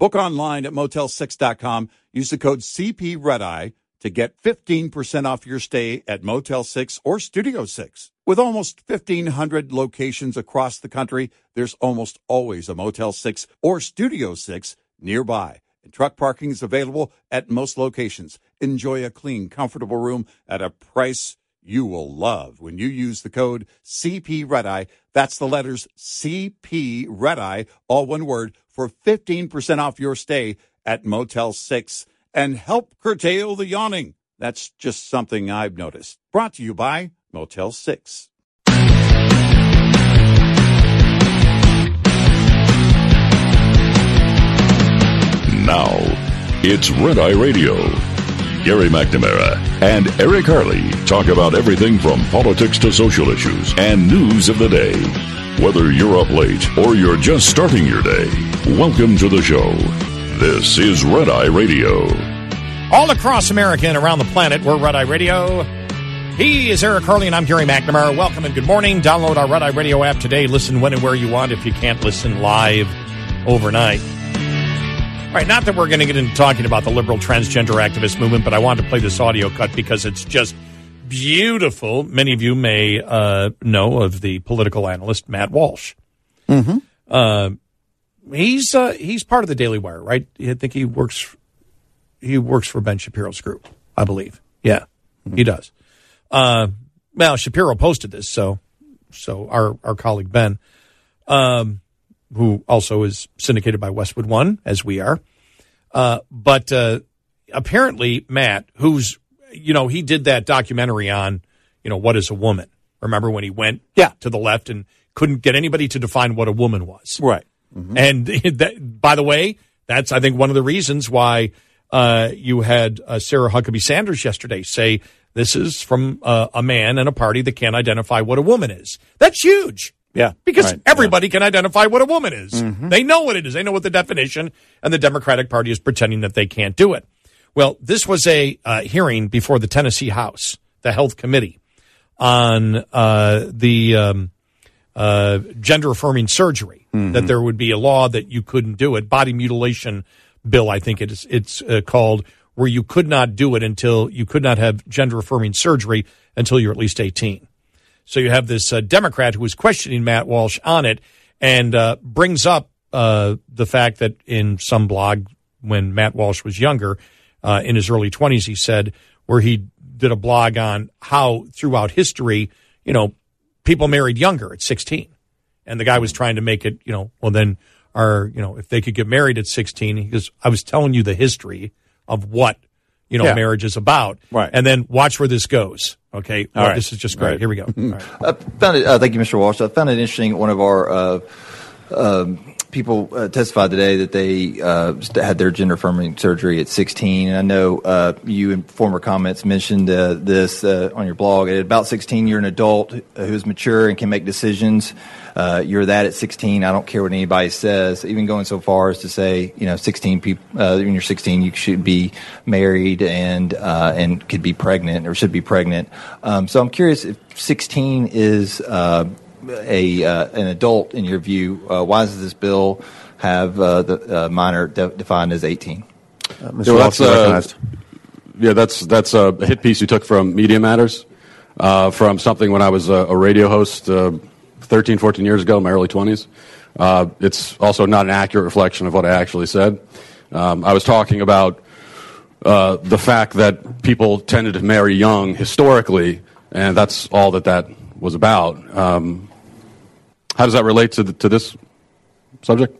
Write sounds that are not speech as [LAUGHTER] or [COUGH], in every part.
Book online at motel6.com. Use the code CP Red Eye to get 15% off your stay at Motel 6 or Studio 6. With almost 1,500 locations across the country, there's almost always a Motel 6 or Studio 6 nearby. And truck parking is available at most locations. Enjoy a clean, comfortable room at a price you will love when you use the code CP Red Eye. That's the letters CP Red Eye, all one word, for 15% off your stay at Motel 6 and help curtail the yawning. That's just something I've noticed. Brought to you by Motel 6. Now, it's Red Eye Radio. Gary McNamara and Eric Harley talk about everything from politics to social issues and news of the day. Whether you're up late or you're just starting your day, welcome to the show. This is Red Eye Radio. All across America and around the planet, we're Red Eye Radio. He is Eric Harley, and I'm Gary McNamara. Welcome and good morning. Download our Red Eye Radio app today. Listen when and where you want if you can't listen live overnight. All right, not that we're going to get into talking about the liberal transgender activist movement, but I wanted to play this audio cut because it's just beautiful. Many of you may uh, know of the political analyst Matt Walsh. Mm-hmm. Uh, he's uh, he's part of the Daily Wire, right? I think he works he works for Ben Shapiro's group, I believe. Yeah, mm-hmm. he does. Uh, well, Shapiro posted this, so so our our colleague Ben. Um, who also is syndicated by Westwood One, as we are. Uh, but uh, apparently, Matt, who's, you know, he did that documentary on, you know, what is a woman. Remember when he went yeah. to the left and couldn't get anybody to define what a woman was? Right. Mm-hmm. And [LAUGHS] that, by the way, that's, I think, one of the reasons why uh, you had uh, Sarah Huckabee Sanders yesterday say this is from uh, a man and a party that can't identify what a woman is. That's huge. Yeah. Because right, everybody yeah. can identify what a woman is. Mm-hmm. They know what it is. They know what the definition, and the Democratic Party is pretending that they can't do it. Well, this was a uh, hearing before the Tennessee House, the Health Committee, on uh, the um, uh, gender affirming surgery, mm-hmm. that there would be a law that you couldn't do it. Body mutilation bill, I think it is, it's uh, called, where you could not do it until you could not have gender affirming surgery until you're at least 18. So you have this uh, Democrat who is questioning Matt Walsh on it and uh, brings up uh, the fact that in some blog when Matt Walsh was younger, uh, in his early 20s, he said, where he did a blog on how throughout history, you know, people married younger at 16. And the guy was trying to make it, you know, well, then, are, you know, if they could get married at 16, he goes, I was telling you the history of what you know, yeah. marriage is about. Right. And then watch where this goes. Okay. All right. This is just great. Right. Here we go. Right. [LAUGHS] I found it, uh, thank you, Mr. Walsh. I found it interesting. One of our uh, um, people uh, testified today that they uh, had their gender affirming surgery at 16. And I know uh, you in former comments mentioned uh, this on your blog. At about 16, you're an adult who's mature and can make decisions uh, you're that at 16. I don't care what anybody says. Even going so far as to say, you know, 16 people uh, when you're 16, you should be married and uh, and could be pregnant or should be pregnant. Um, so I'm curious if 16 is uh, a uh, an adult in your view. Uh, why does this bill have the minor de- defined as 18? Mr. Yeah, well, that's, yeah, that's that's a hit piece you took from Media Matters. from something when I was a, a radio host 13, 14 years ago, in my early 20s. Uh, it's also not an accurate reflection of what I actually said. Um, I was talking about uh, the fact that people tended to marry young historically, and that's all that that was about. Um, how does that relate to, the, to this subject?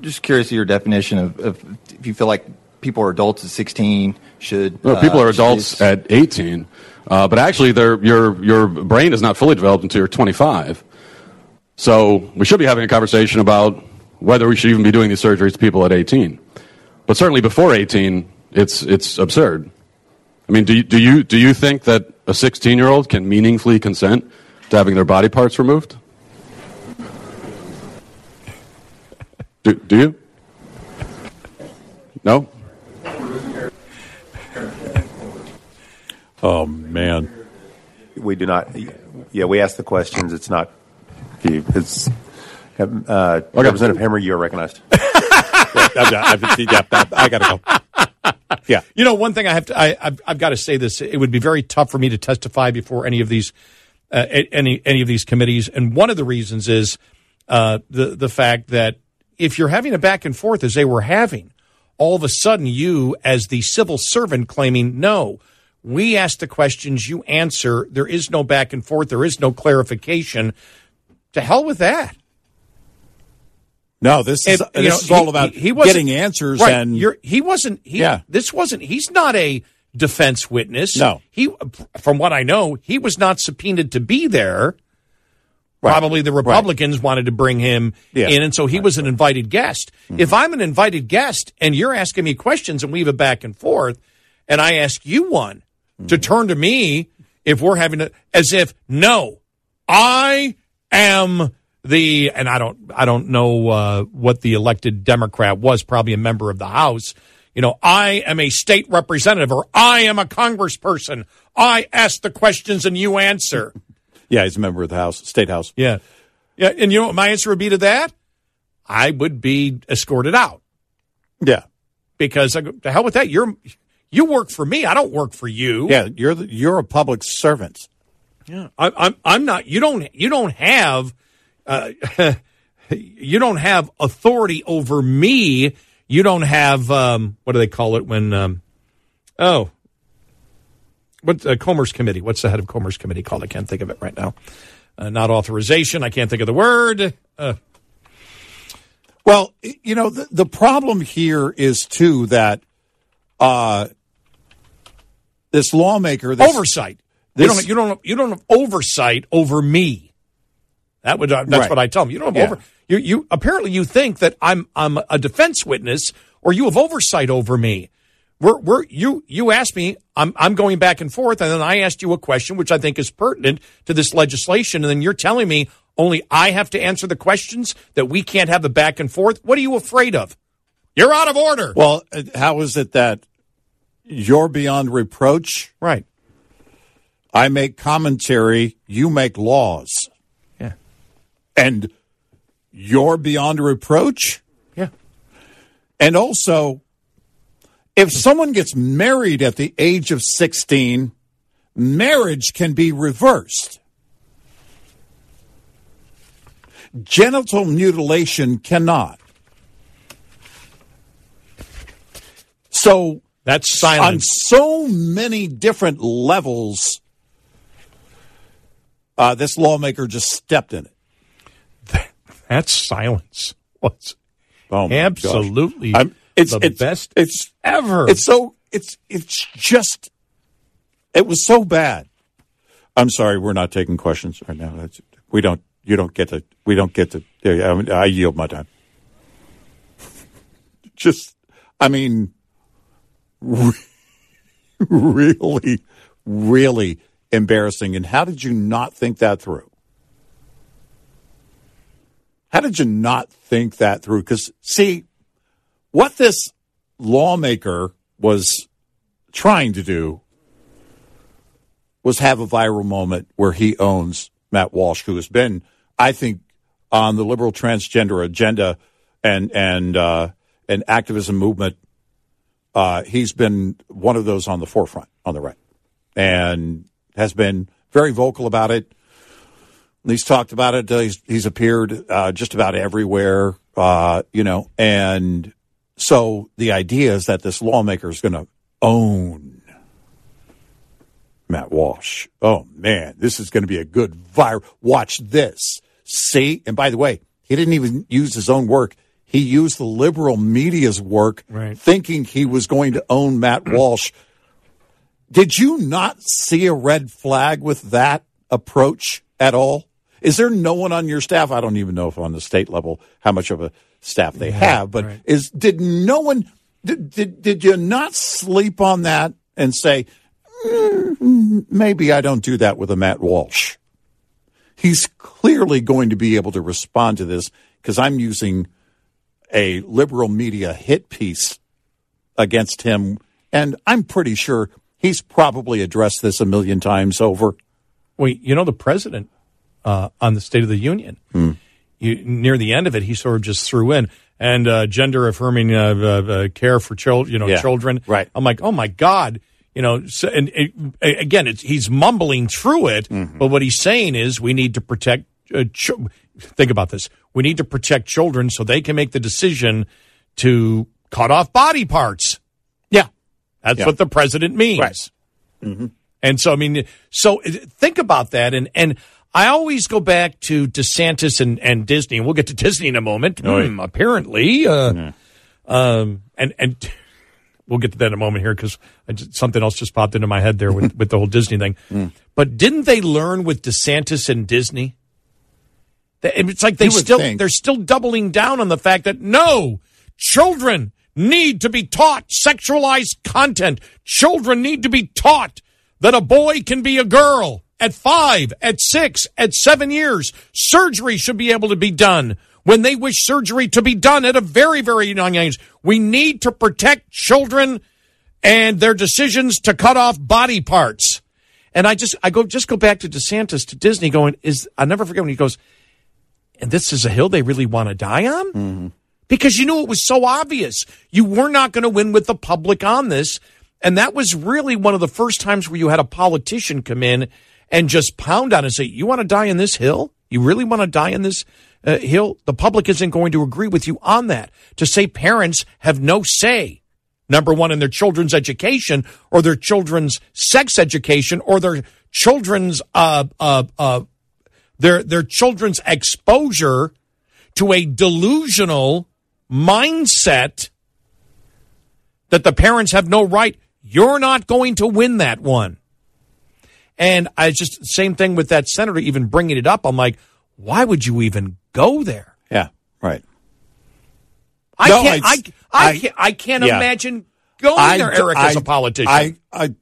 Just curious of your definition of, of, if you feel like people are adults at 16 should. Well, people uh, are adults at 18. Uh, but actually, your your brain is not fully developed until you're 25. So we should be having a conversation about whether we should even be doing these surgeries to people at 18. But certainly before 18, It's it's absurd. I mean, do you, do you do you think that a 16 year old can meaningfully consent to having their body parts removed? Do, do you? No? [LAUGHS] Oh, man. We do not. Yeah, we ask the questions. It's not. It's uh, Representative Hammer. You are recognized. [LAUGHS] I've, I, I got to go. Yeah. You know, one thing I have to, I, I've, I've got to say this. It would be very tough for me to testify before any of these, uh, any any of these committees, and one of the reasons is uh, the the fact that if you're having a back and forth as they were having, all of a sudden you, as the civil servant, claiming no. We ask the questions, you answer. There is no back and forth. There is no clarification. To hell with that. No, this is And, this know, is all he- about he- he getting answers right. and You're, he wasn't. He, Yeah. this wasn't. He's not a defense witness. No. he. From what I know, he was not subpoenaed to be there. Right. Probably the Republicans wanted to bring him Yeah. in, and so he was an invited guest. Mm-hmm. If I'm an invited guest and you're asking me questions and we have a back and forth, and I ask you one Mm-hmm. to turn to me if we're having a, as if no, I am the and I don't I don't know uh, what the elected Democrat was, probably a member of the House. You know, I am a state representative or I am a congressperson. I ask the questions and you answer. Yeah, he's a member of the House, State House. Yeah. Yeah, and you know what my answer would be to that? I would be escorted out Yeah, because I go, to hell with that. You're you work for me. I don't work for you. yeah, you're the, you're a public servant. Yeah, I, I'm. I'm not. You don't. You don't have. Uh, [LAUGHS] you don't have authority over me. You don't have. Um, what do they call it when? Um, oh, what uh, Comer's committee? What's the head of Comer's committee called? I can't think of it right now. Uh, not authorization. I can't think of the word. Uh, Well, you know, the, the problem here is too that uh, this lawmaker, this, oversight. this- you don't. You don't. You don't have oversight over me. That would. Uh, that's Right. what I tell them. You don't have Yeah. over. You. You apparently you think that I'm. I'm a defense witness, or you have oversight over me. We're. We're. You. You asked me. I'm. I'm going back and forth, and then I asked you a question, which I think is pertinent to this legislation, and then you're telling me only I have to answer the questions that we can't have a back and forth. What are you afraid of? You're out of order. Well, how is it that you're beyond reproach? right. I make commentary, you make laws, Yeah. and you're beyond reproach. Yeah. And also, if someone gets married at the age of 16, marriage can be reversed. Genital mutilation cannot. So, That's on so many different levels, uh, this lawmaker just stepped in it. That's silence. [LAUGHS] What's Oh absolutely it's the it's best It's ever. It's so it's it's just it was so bad. I'm sorry, we're not taking questions right now. That's, we don't. You don't get to. We don't get to. I, mean, um, I yield my time. [LAUGHS] Just, I mean, re- [LAUGHS] really, really embarrassing. And how did you not think that through? How did you not think that through? Because see, what this lawmaker was trying to do was have a viral moment where he owns Matt Walsh, who has been, I think, on the liberal transgender agenda and and uh, and activism movement. Uh, he's been one of those on the forefront on the right, and has been very vocal about it. He's talked about it. He's, he's appeared uh, just about everywhere, uh, you know. And so the idea is that this lawmaker is going to own Matt Walsh. Oh man, this is going to be a good viral. Watch this. See, and by the way, he didn't even use his own work. He used the liberal media's work, Right. thinking he was going to own Matt [CLEARS THROAT] Walsh. Did you not see a red flag with that approach at all? Is there no one on your staff? I don't even know if on the state level how much of a staff they have, but right. is did no one did, did, did you not sleep on that and say, mm, maybe I don't do that with a Matt Walsh? He's clearly going to be able to respond to this because I'm using a liberal media hit piece against him, and I'm pretty sure he's probably addressed this a million times over. Well, you know, the president uh, on the State of the Union, Hmm. You, near the end of it, he sort of just threw in and uh, gender affirming uh, uh, uh, care for children, you know, Yeah, children. right. I'm like, oh my god, you know. So, and it, again, it's, he's mumbling through it, Mm-hmm. but what he's saying is we need to protect. Uh, ch- think about this: we need to protect children so they can make the decision to cut off body parts. Yeah. That's Yeah. what the president means. Right. Mm-hmm. And so, I mean, so uh, think about that. And, and I always go back to DeSantis and, and Disney, and we'll get to Disney in a moment. Hmm, apparently, uh, um, and, and [LAUGHS] we'll get to that in a moment here because something else just popped into my head there with, [LAUGHS] with the whole Disney thing. But didn't they learn with DeSantis and Disney? It's like they still think. they're still doubling down on the fact that no children need to be taught sexualized content. Children need to be taught that a boy can be a girl at five, at six, at seven years. Surgery should be able to be done when they wish surgery to be done at a very, very young age. We need to protect children and their decisions to cut off body parts. And I just, I go, just go back to DeSantis to Disney going, is, I never forget when he goes, and this is a hill they really want to die on? Mm-hmm. Because you knew it was so obvious. You were not going to win with the public on this. And that was really one of the first times where you had a politician come in and just pound on and say, You want to die in this hill? You really want to die in this uh, hill? The public isn't going to agree with you on that. To say parents have no say number one, in their children's education or their children's sex education or their children's uh, uh, uh, their their children's exposure to a delusional mindset that the parents have no right. You're not going to win that one. And I just same thing with that senator even bringing it up. I'm like, why would you even go there? Yeah. Right. I No, can't. I, I, I- can't. I can't yeah. imagine going there, Eric, as a politician. I, I,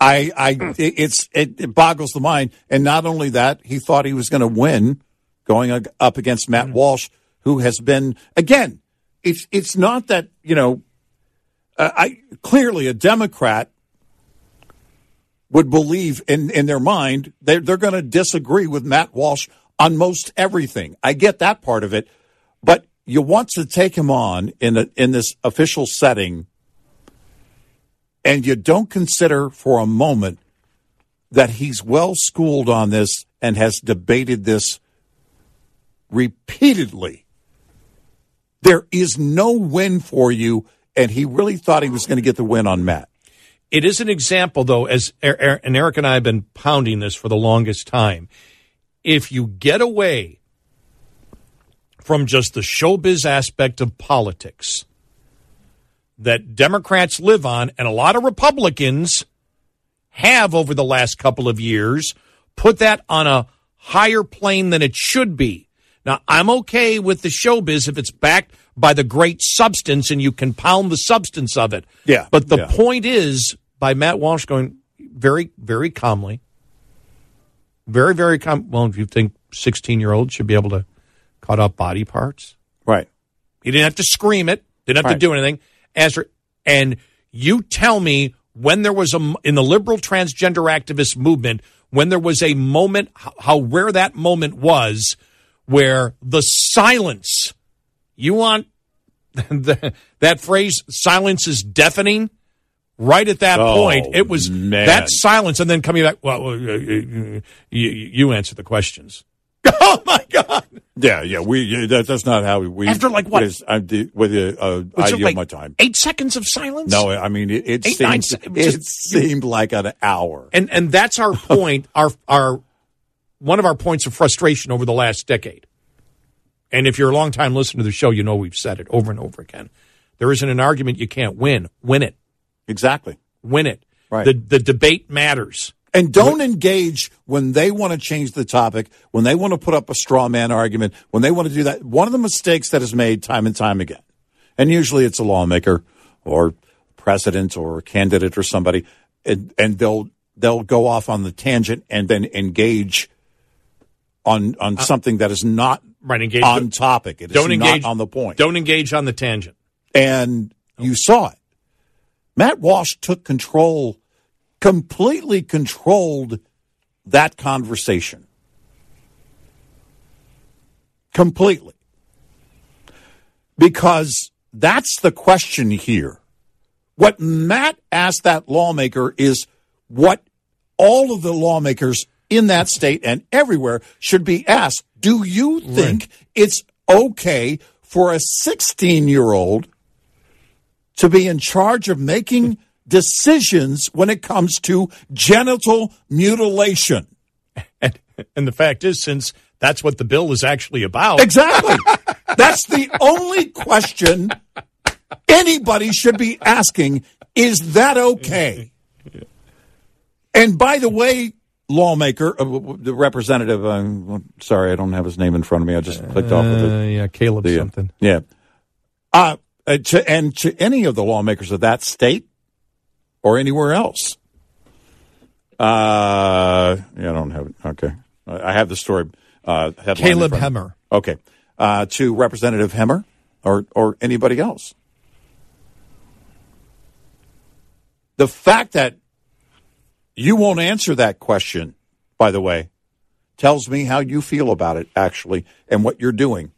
I, I it- it's it, it boggles the mind. And not only that, he thought he was going to win going up against Matt Walsh, who has been again. It's it's not that you know. Uh, I clearly a Democrat would believe in in their mind they're they're going to disagree with Matt Walsh on most everything. I get that part of it, but you want to take him on in a, in this official setting, and you don't consider for a moment that he's well schooled on this and has debated this repeatedly. There is no win for you, and he really thought he was going to get the win on Matt. It is an example, though, as Er- Er- and Eric and I have been pounding this for the longest time. If you get away from just the showbiz aspect of politics that Democrats live on, and a lot of Republicans have over the last couple of years, put that on a higher plane than it should be. Now, I'm okay with the showbiz if it's backed by the great substance and you can pound the substance of it. Yeah, But the yeah. point is, by Matt Walsh going very, very calmly, very, very calm. Well, if you think 16 year olds should be able to cut off body parts? Right. He didn't have to scream it. Didn't have Right. to do anything. Answer. And you tell me when there was a, in the liberal transgender activist movement when there was a moment how, how rare that moment was where the silence. You want [LAUGHS] the, that phrase? Silence is deafening. Right at that Oh, point, it was man. that silence, and then coming back. Well, uh, you, you, answer the questions. [LAUGHS] Oh my God! Yeah, yeah. We that, that's not how we. After, like, what? is- I'm the, with the, uh, I yield like my time. Eight seconds of silence. No, I mean it. It Eight, nine seemed se- it it just- seemed like an hour. and and that's our [LAUGHS] point. our our one of our points of frustration over the last decade. And if you're a long time listener to the show, you know we've said it over and over again. There isn't an argument you can't win. Win it. Exactly. Win it. Right. The the debate matters. And don't engage when they want to change the topic, when they want to put up a straw man argument, when they want to do that. One of the mistakes that is made time and time again, and usually it's a lawmaker or president or a candidate or somebody, and, and they'll they'll go off on the tangent and then engage on on uh, something that is not right, engage, on topic. It don't engage on the point. Don't engage on the tangent. And you saw it. Matt Walsh took control, completely controlled that conversation. Completely. Because that's the question here. What Matt asked that lawmaker is what all of the lawmakers in that state and everywhere should be asked. Do you think right. it's okay for a 16 year old to be in charge of making [LAUGHS] decisions when it comes to genital mutilation? [LAUGHS] And, and the fact is, since that's what the bill is actually about. Exactly. [LAUGHS] that's the only question anybody should be asking is that okay? And by the way, lawmaker, uh, the representative, I'm sorry, I don't have his name in front of me. I just clicked off of it. Uh, yeah, Caleb the, something. Yeah. Uh, uh, to, and to any of the lawmakers of that state or anywhere else. Uh, yeah, I don't have it. Okay. I have the story. Uh, Caleb Hemmer. Okay. Uh, to Representative Hemmer or, or anybody else. The fact that you won't answer that question, by the way, tells me how you feel about it, actually, and what you're doing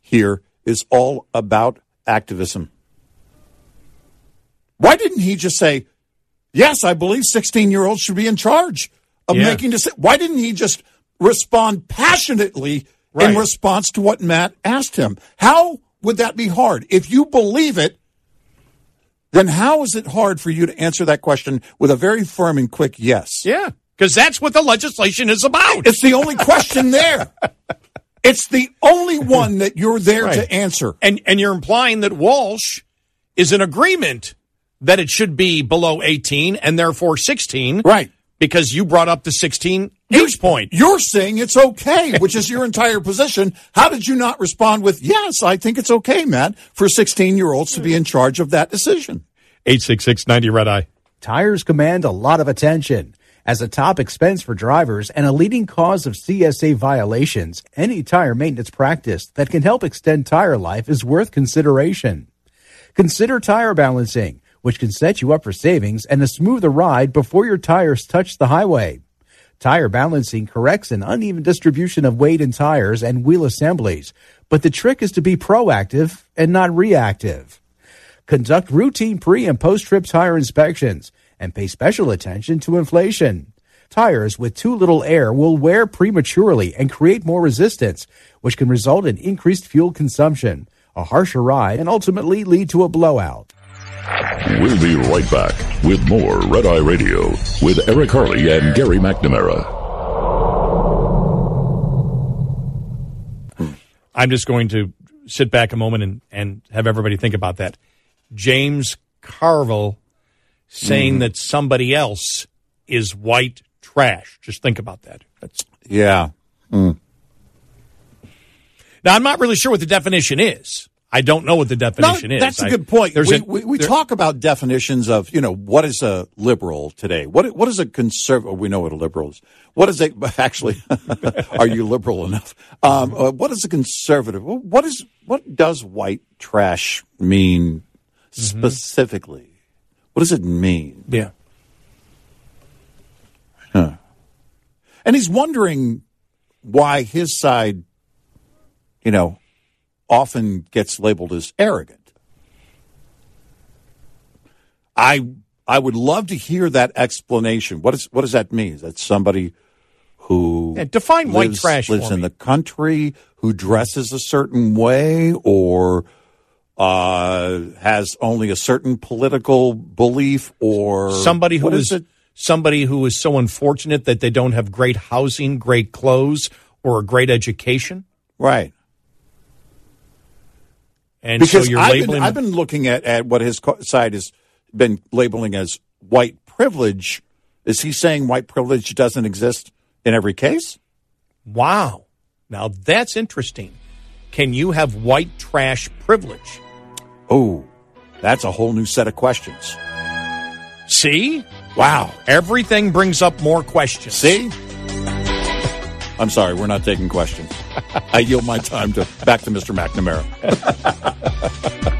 here is all about activism. Why didn't he just say, yes, I believe 16 year olds should be in charge of yeah. making decisions? Why didn't he just respond passionately right. in response to what Matt asked him? How would that be hard? If you believe it, then how is it hard for you to answer that question with a very firm and quick yes? Yeah, because that's what the legislation is about. It's the only question there. [LAUGHS] It's the only one that you're there right. to answer. And and you're implying that Walsh is in agreement that it should be below 18 and therefore 16. Right. Because you brought up the 16 age point. You're saying it's okay, [LAUGHS] which is your entire position. How did you not respond with, yes, I think it's okay, Matt, for 16 year olds to be in charge of that decision? 866 90 Red Eye. Tires command a lot of attention. As a top expense for drivers and a leading cause of CSA violations, any tire maintenance practice that can help extend tire life is worth consideration. Consider tire balancing, which can set you up for savings and a smoother ride before your tires touch the highway. Tire balancing corrects an uneven distribution of weight in tires and wheel assemblies, but the trick is to be proactive and not reactive. Conduct routine pre and post trip tire inspections and pay special attention to inflation. Tires with too little air will wear prematurely and create more resistance, which can result in increased fuel consumption, a harsher ride, and ultimately lead to a blowout. We'll be right back with more Red Eye Radio with Eric Harley and Gary McNamara. I'm just going to sit back a moment and, and have everybody think about that. James Carville saying mm. that somebody else is white trash. Just think about that. That's yeah. Mm. Now I'm not really sure what the definition is. I don't know what the definition no, is. That's a good point. we, a, we, we talk about definitions of, you know, what is a liberal today? What what is a conservative? We know what a liberal is. What is a [LAUGHS] actually? [LAUGHS] are you liberal enough? Um, uh, what is a conservative? What is what does white trash mean mm-hmm. specifically? What does it mean? Yeah. Huh. And he's wondering why his side, you know, often gets labeled as arrogant. I I would love to hear that explanation. What is what does that mean? Is that somebody who yeah, define lives, white trash lives in the country who dresses a certain way or uh, has only a certain political belief or somebody who is, is somebody who is so unfortunate that they don't have great housing, great clothes, or a great education. Right. And because so I've been, I've been looking at, at what his side has been labeling as white privilege. Is he saying white privilege doesn't exist in every case? Wow. Now that's interesting. Can you have white trash privilege? Oh, That's a whole new set of questions. See? Wow. Everything brings up more questions. See? I'm sorry, we're not taking questions. [LAUGHS] I yield my time to back to Mr. McNamara. [LAUGHS]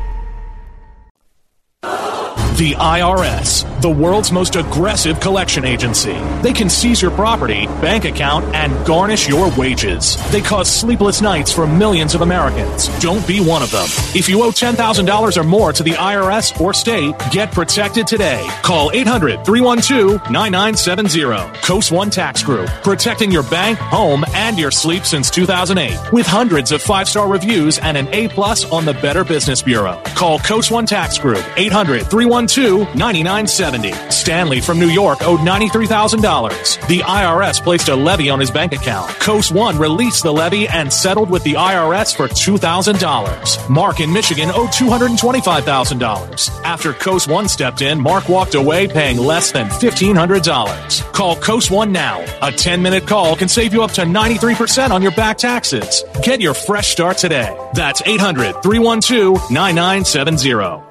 Oh! [LAUGHS] The IRS, the world's most aggressive collection agency. They can seize your property, bank account, and garnish your wages. They cause sleepless nights for millions of Americans. Don't be one of them. If you owe $10,000 or more to the IRS or state, get protected today. Call 800 312 9970. Coast One Tax Group, protecting your bank, home, and your sleep since 2008. With hundreds of five star reviews and an A plus on the Better Business Bureau. Call Coast One Tax Group, 800 312 9970. Stanley from New York owed $93,000. The IRS placed a levy on his bank account. Coast One released the levy and settled with the IRS for $2,000. Mark in Michigan owed $225,000. After Coast One stepped in, Mark walked away paying less than $1,500. Call Coast One now. A 10 minute call can save you up to 93% on your back taxes. Get your fresh start today. That's 800 312 9970.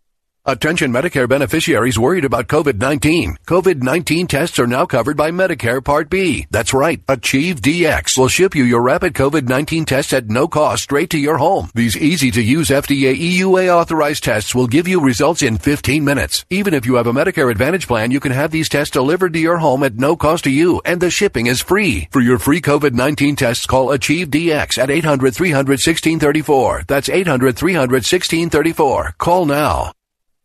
Attention Medicare beneficiaries worried about COVID-19. COVID-19 tests are now covered by Medicare Part B. That's right. Achieve DX will ship you your rapid COVID-19 tests at no cost straight to your home. These easy to use FDA EUA authorized tests will give you results in 15 minutes. Even if you have a Medicare Advantage plan, you can have these tests delivered to your home at no cost to you and the shipping is free. For your free COVID-19 tests, call Achieve DX at 800-300-1634. That's 800-300-1634. Call now.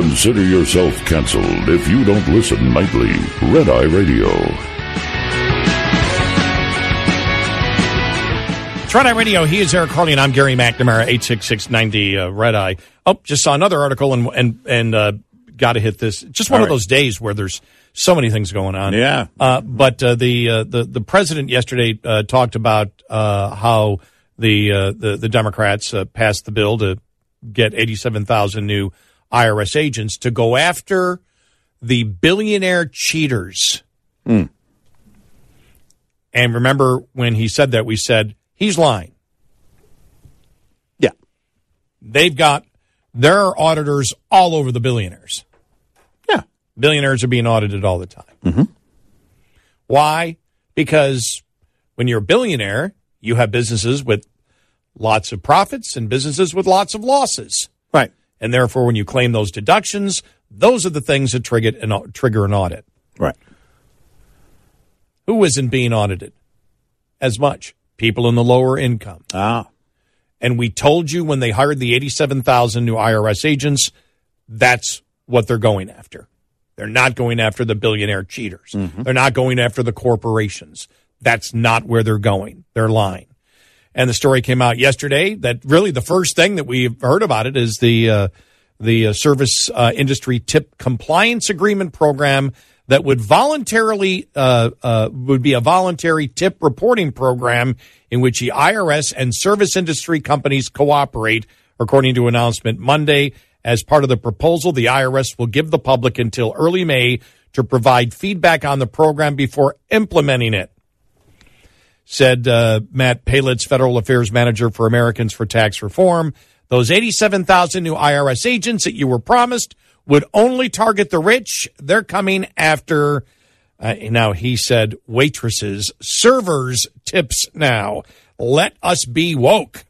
Consider yourself canceled if you don't listen nightly. Red Eye Radio. It's Red Eye Radio. He is Eric Harley, and I'm Gary McNamara, 86690 uh, Red Eye. Oh, just saw another article and and and uh, got to hit this. Just one All of right. those days where there's so many things going on. Yeah. Uh, but uh, the uh, the the president yesterday uh, talked about uh, how the uh, the the Democrats uh, passed the bill to get 87,000 new IRS agents to go after the billionaire cheaters. And remember when he said that, we said he's lying. Yeah. They've got there are auditors all over the billionaires. Yeah. Billionaires are being audited all the time. Mm-hmm. Why? Because when you're a billionaire, you have businesses with lots of profits and businesses with lots of losses. And therefore, when you claim those deductions, those are the things that trigger an, trigger an audit. Right. Who isn't being audited as much? People in the lower income. Ah. And we told you when they hired the 87,000 new IRS agents, that's what they're going after. They're not going after the billionaire cheaters. They're not going after the corporations. That's not where they're going. They're lying. And the story came out yesterday that really the first thing that we've heard about it is the uh, the uh, service uh, industry tip compliance agreement program that would voluntarily uh, uh, would be a voluntary tip reporting program in which the IRS and service industry companies cooperate, according to announcement Monday. As part of the proposal, the IRS will give the public until early May to provide feedback on the program before implementing it said uh, Matt Palitz, Federal Affairs Manager for Americans for Tax Reform. Those 87,000 new IRS agents that you were promised would only target the rich. They're coming after, uh, now he said, waitresses, servers, tips now. Let us be woke.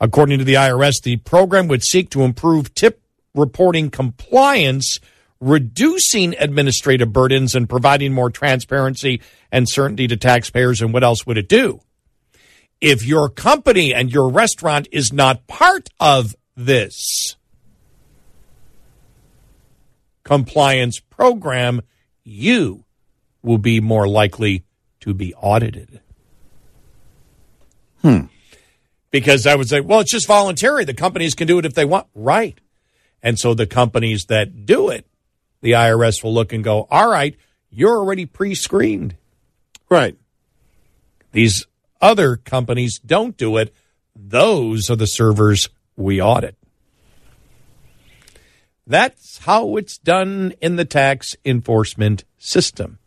According to the IRS, the program would seek to improve tip reporting compliance, reducing administrative burdens and providing more transparency and certainty to taxpayers. And what else would it do? If your company and your restaurant is not part of this compliance program, you will be more likely to be audited. Hmm. Because I would say, well, it's just voluntary. The companies can do it if they want. Right. And so the companies that do it, the IRS will look and go, all right, you're already pre screened. Right. These other companies don't do it. Those are the servers we audit. That's how it's done in the tax enforcement system.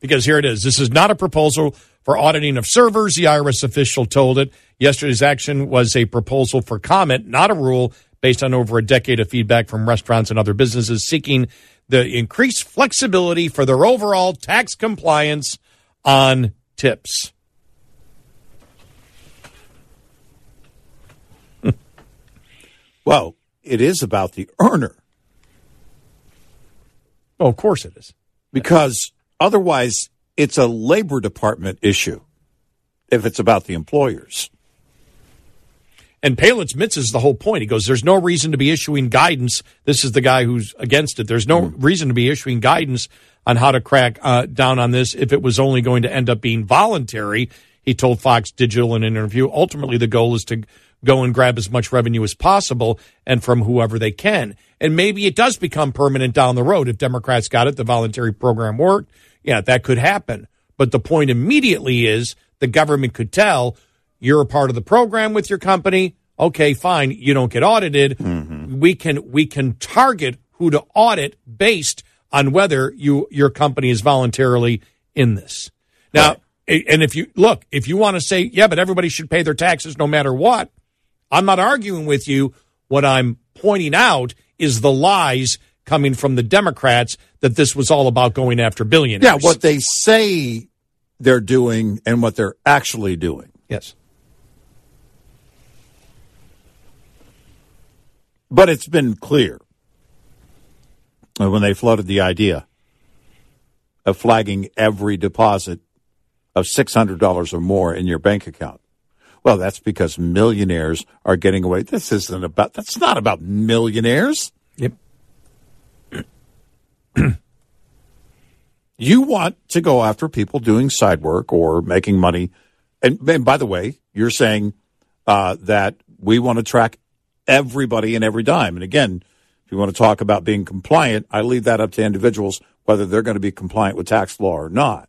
Because here it is. This is not a proposal for auditing of servers, the IRS official told it. Yesterday's action was a proposal for comment, not a rule, based on over a decade of feedback from restaurants and other businesses seeking the increased flexibility for their overall tax compliance on tips. [LAUGHS] Well, it is about the earner. Oh, of course it is. Because otherwise, it's a Labor Department issue if it's about the employers. And Palin admits the whole point. He goes, There's no reason to be issuing guidance. This is the guy who's against it. There's no reason to be issuing guidance on how to crack uh, down on this if it was only going to end up being voluntary. He told Fox Digital in an interview. Ultimately, the goal is to go and grab as much revenue as possible and from whoever they can. And maybe it does become permanent down the road. If Democrats got it, the voluntary program worked. Yeah, that could happen. But the point immediately is the government could tell you're a part of the program with your company. Okay, fine. You don't get audited. Mm-hmm. we can we can target who to audit based on whether you your company is voluntarily in this. Now, right. and if you look, if you want to say, yeah, but everybody should pay their taxes no matter what, I'm not arguing with you. What I'm pointing out is the lies coming from the Democrats that this was all about going after billionaires. Yeah, what they say they're doing and what they're actually doing. Yes. But it's been clear when they floated the idea of flagging every deposit of $600 or more in your bank account. Well, that's because millionaires are getting away. This isn't about, that's not about millionaires. Yep. you want to go after people doing side work or making money. And, and by the way, you're saying uh, that we want to track everybody and every dime. And again, if you want to talk about being compliant, I leave that up to individuals whether they're going to be compliant with tax law or not.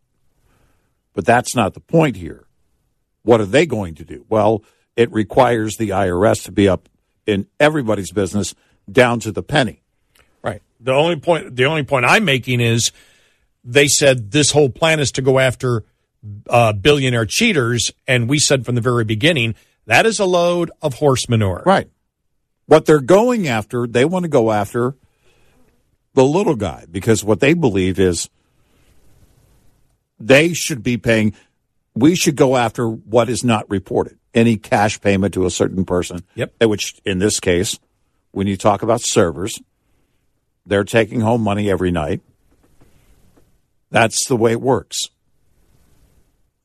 But that's not the point here. What are they going to do? Well, it requires the IRS to be up in everybody's business down to the penny. Right. The only point the only point I'm making is they said this whole plan is to go after uh, billionaire cheaters, and we said from the very beginning that is a load of horse manure. Right. What they're going after, they want to go after the little guy because what they believe is they should be paying. We should go after what is not reported. Any cash payment to a certain person. Yep. Which, in this case, when you talk about servers, they're taking home money every night. That's the way it works.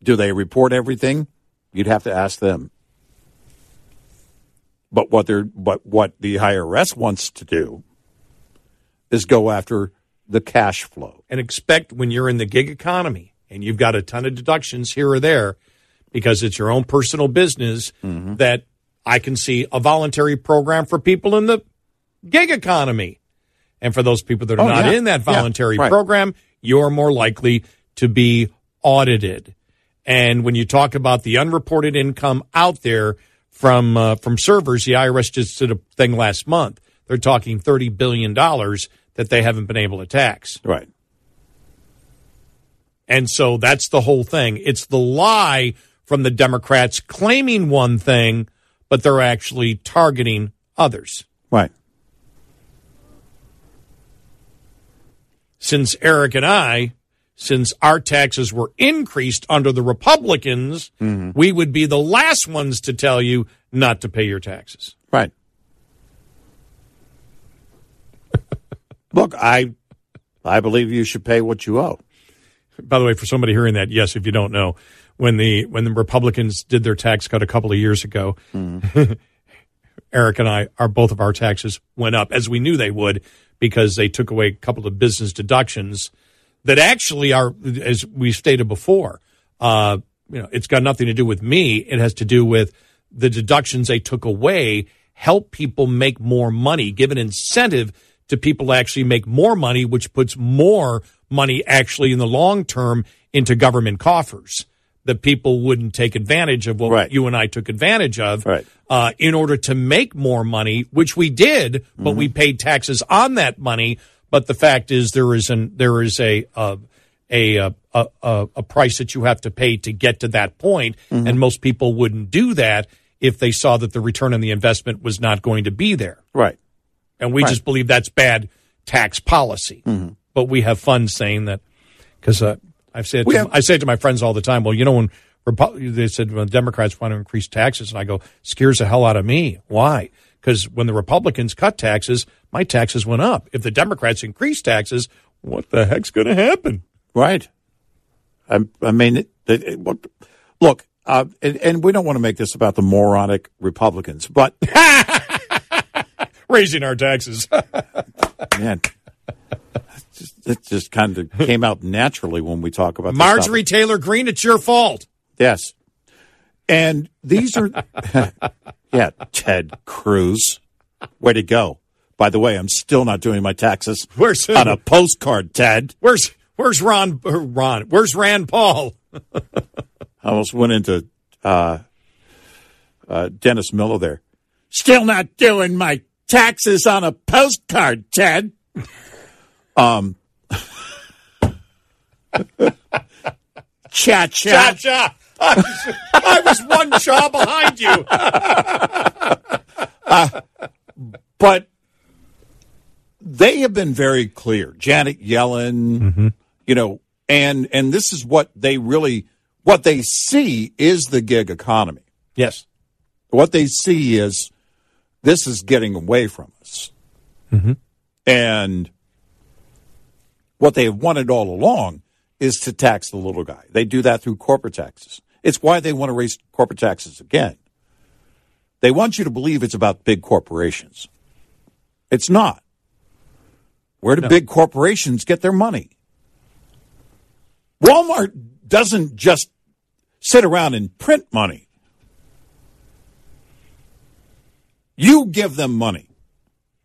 Do they report everything? You'd have to ask them. But what they're but what the IRS wants to do is go after the cash flow. And expect when you're in the gig economy and you've got a ton of deductions here or there because it's your own personal business mm-hmm. that I can see a voluntary program for people in the gig economy. And for those people that are oh, not yeah. in that voluntary yeah, right. program, you're more likely to be audited. And when you talk about the unreported income out there from uh, from servers, the IRS just did a thing last month. They're talking thirty billion dollars that they haven't been able to tax. Right. And so that's the whole thing. It's the lie from the Democrats claiming one thing, but they're actually targeting others. Right. Since Eric and I, since our taxes were increased under the Republicans, mm-hmm. we would be the last ones to tell you not to pay your taxes. Right. [LAUGHS] Look, I I believe you should pay what you owe. By the way, for somebody hearing that, yes, if you don't know, when the when the Republicans did their tax cut a couple of years ago, mm. [LAUGHS] Eric and I, our both of our taxes went up as we knew they would because they took away a couple of business deductions that actually are, as we stated before, uh, you know, it's got nothing to do with me. It has to do with the deductions they took away help people make more money, give an incentive to people to actually make more money, which puts more money actually in the long term into government coffers. That people wouldn't take advantage of what right. you and I took advantage of right. uh, in order to make more money, which we did, but mm-hmm. we paid taxes on that money. But the fact is, there is an there is a a a, a, a price that you have to pay to get to that point, mm-hmm. and most people wouldn't do that if they saw that the return on the investment was not going to be there. Right. And we right. just believe that's bad tax policy. Mm-hmm. But we have fun saying that because uh, I've said to, have, I say to my friends all the time, well, you know, when Repu- they said when Democrats want to increase taxes, and I go, scares the hell out of me. Why? Because when the Republicans cut taxes, my taxes went up. If the Democrats increase taxes, what the heck's going to happen? Right. I, I mean, it, it, it, look, uh, and, and, we don't want to make this about the moronic Republicans, but [LAUGHS] raising our taxes. [LAUGHS] Man, it just kind of came out naturally when we talk about Marjorie Taylor Greene. It's your fault. Yes, and these are [LAUGHS] yeah, Ted Cruz. Way to go! By the way, I'm still not doing my taxes. Where's on [LAUGHS] a postcard, Ted? Where's Where's Ron? Ron? Where's Rand Paul? [LAUGHS] I almost went into uh, uh, Dennis Miller there. Still not doing my taxes on a postcard, Ted. Um, cha cha. Cha cha. I was, I was one cha behind you. [LAUGHS] Uh, but they have been very clear. Janet Yellen, Mm-hmm. you know, and and this is what they really what they see is the gig economy. Yes. What they see is this is getting away from us. Mm-hmm. And what they have wanted all along is to tax the little guy. They do that through corporate taxes. It's why they want to raise corporate taxes again. They want you to believe it's about big corporations. It's not. Where do big corporations get their money? Walmart doesn't just sit around and print money. You give them money.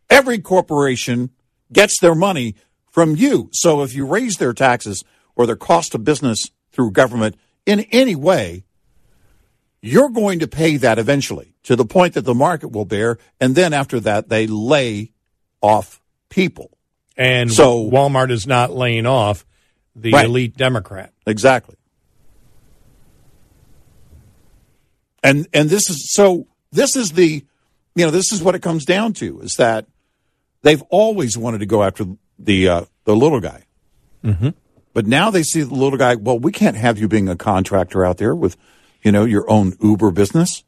Every corporation gets their money from you. So if you raise their taxes or their cost of business through government in any way, you're going to pay that eventually to the point that the market will bear. And then after that, they lay off people. And So- Walmart is not laying off the Right. elite Democrat. Exactly. And and this is so this is the you know this is what it comes down to is that they've always wanted to go after the uh, the little guy. Mm-hmm. But now they see the little guy, well, we can't have you being a contractor out there with, you know, your own Uber business.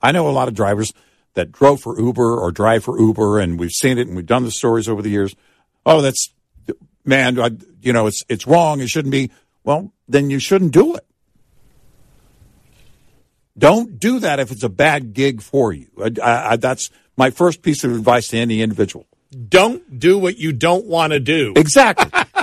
I know a lot of drivers that drove for Uber or drive for Uber, and we've seen it and we've done the stories over the years. Oh, that's, man, I, you know, it's, it's wrong. It shouldn't be. Well, then you shouldn't do it. Don't do that if it's a bad gig for you. I, I, I, that's my first piece of advice to any individual. Don't do what you don't want to do. Exactly. [LAUGHS]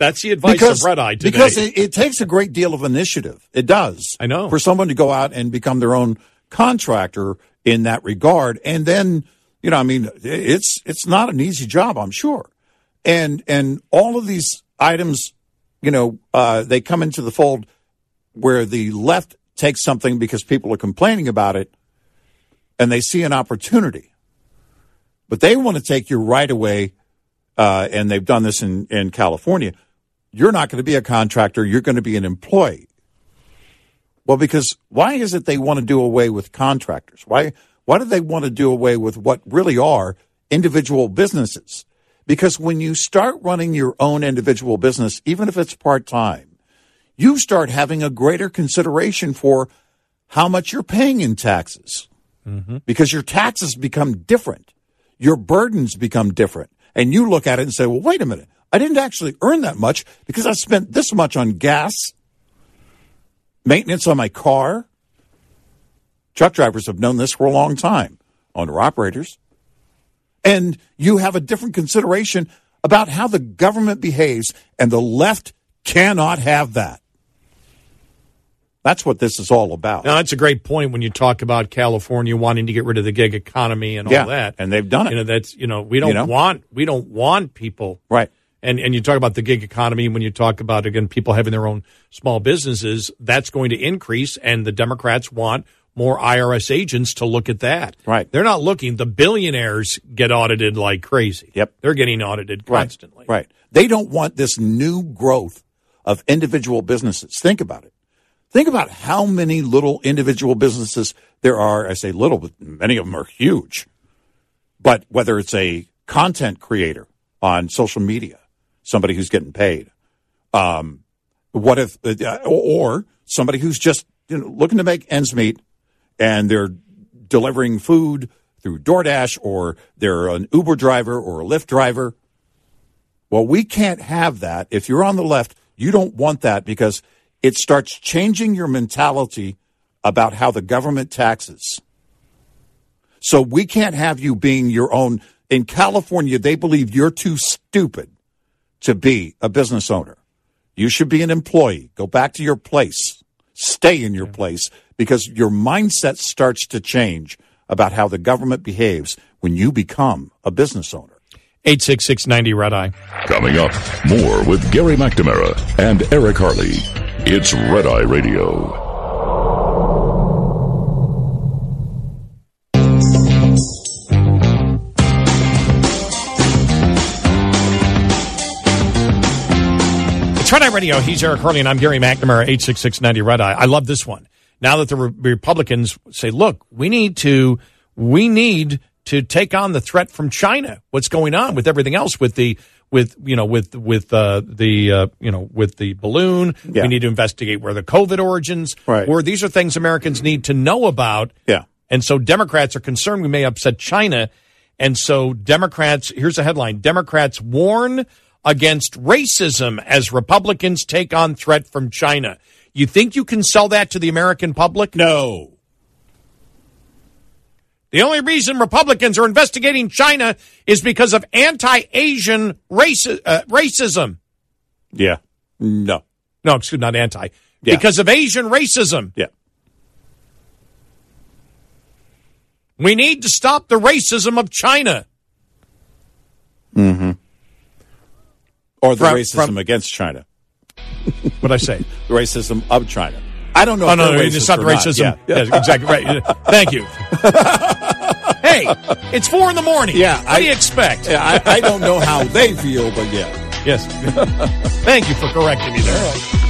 That's the advice of Red Eye today. Because it, it takes a great deal of initiative. It does. I know. For someone to go out and become their own contractor in that regard. And then, you know, I mean, it's it's not an easy job, I'm sure. And and all of these items, you know, uh, they come into the fold where the left takes something because people are complaining about it and they see an opportunity. But they want to take you right away, uh, and they've done this in, in California. You're not going to be a contractor, you're going to be an employee. Well, because why is it they want to do away with contractors? Why why do they want to do away with what really are individual businesses? Because when you start running your own individual business, even if it's part time, you start having a greater consideration for how much you're paying in taxes. Mm-hmm. Because your taxes become different. Your burdens become different. And you look at it and say, well, wait a minute. I didn't actually earn that much because I spent this much on gas, maintenance on my car. Truck drivers have known this for a long time, owner operators. And you have a different consideration about how the government behaves, and the left cannot have that. That's what this is all about. Now, that's a great point when you talk about California wanting to get rid of the gig economy and all Yeah, that. and they've done it. You know, that's you know, we don't You know? want we don't want people Right. And and you talk about the gig economy when you talk about again people having their own small businesses, that's going to increase and the Democrats want more IRS agents to look at that. Right. They're not looking. The billionaires get audited like crazy. Yep. They're getting audited constantly. Right. Right. They don't want this new growth of individual businesses. Think about it. Think about how many little individual businesses there are. I say little, but many of them are huge. But whether it's a content creator on social media, somebody who's getting paid, um, what if, uh, or somebody who's just you know, looking to make ends meet and they're delivering food through DoorDash or they're an Uber driver or a Lyft driver. Well, we can't have that. If you're on the left, you don't want that because it starts changing your mentality about how the government taxes. So we can't have you being your own. In California, they believe you're too stupid to be a business owner. You should be an employee. Go back to your place. Stay in your place because your mindset starts to change about how the government behaves when you become a business owner. 86690 Red Eye. Coming up, more with Gary McNamara and Eric Harley. It's Red Eye Radio. Eye Radio. He's Eric Harley, and I'm Gary McNamara, 86690 Red Eye. I love this one. Now that the Re- Republicans say, look, we need to, we need to take on the threat from China. What's going on with everything else with the, with, you know, with, with, uh, the, uh, you know, with the balloon. Yeah. We need to investigate where the COVID origins Right. were. These are things Americans need to know about. Yeah. And so Democrats are concerned we may upset China. And so Democrats, here's a headline Democrats warn against racism as Republicans take on threat from China. You think you can sell that to the American public? No. The only reason Republicans are investigating China is because of anti Asian race, uh, racism. Yeah. No. No, excuse me, not anti. Yeah. Because of Asian racism. Yeah. We need to stop the racism of China. Mm-hmm. Or the From- racism from- against China. [LAUGHS] What'd I say? The racism of China. I don't know. Oh if no, no, it's not racism. Yeah. Yes, exactly right. [LAUGHS] Thank you. [LAUGHS] hey, it's four in the morning. Yeah, what do you expect? Yeah, I, I don't know how they feel, but yeah. Yes. Thank you for correcting me there.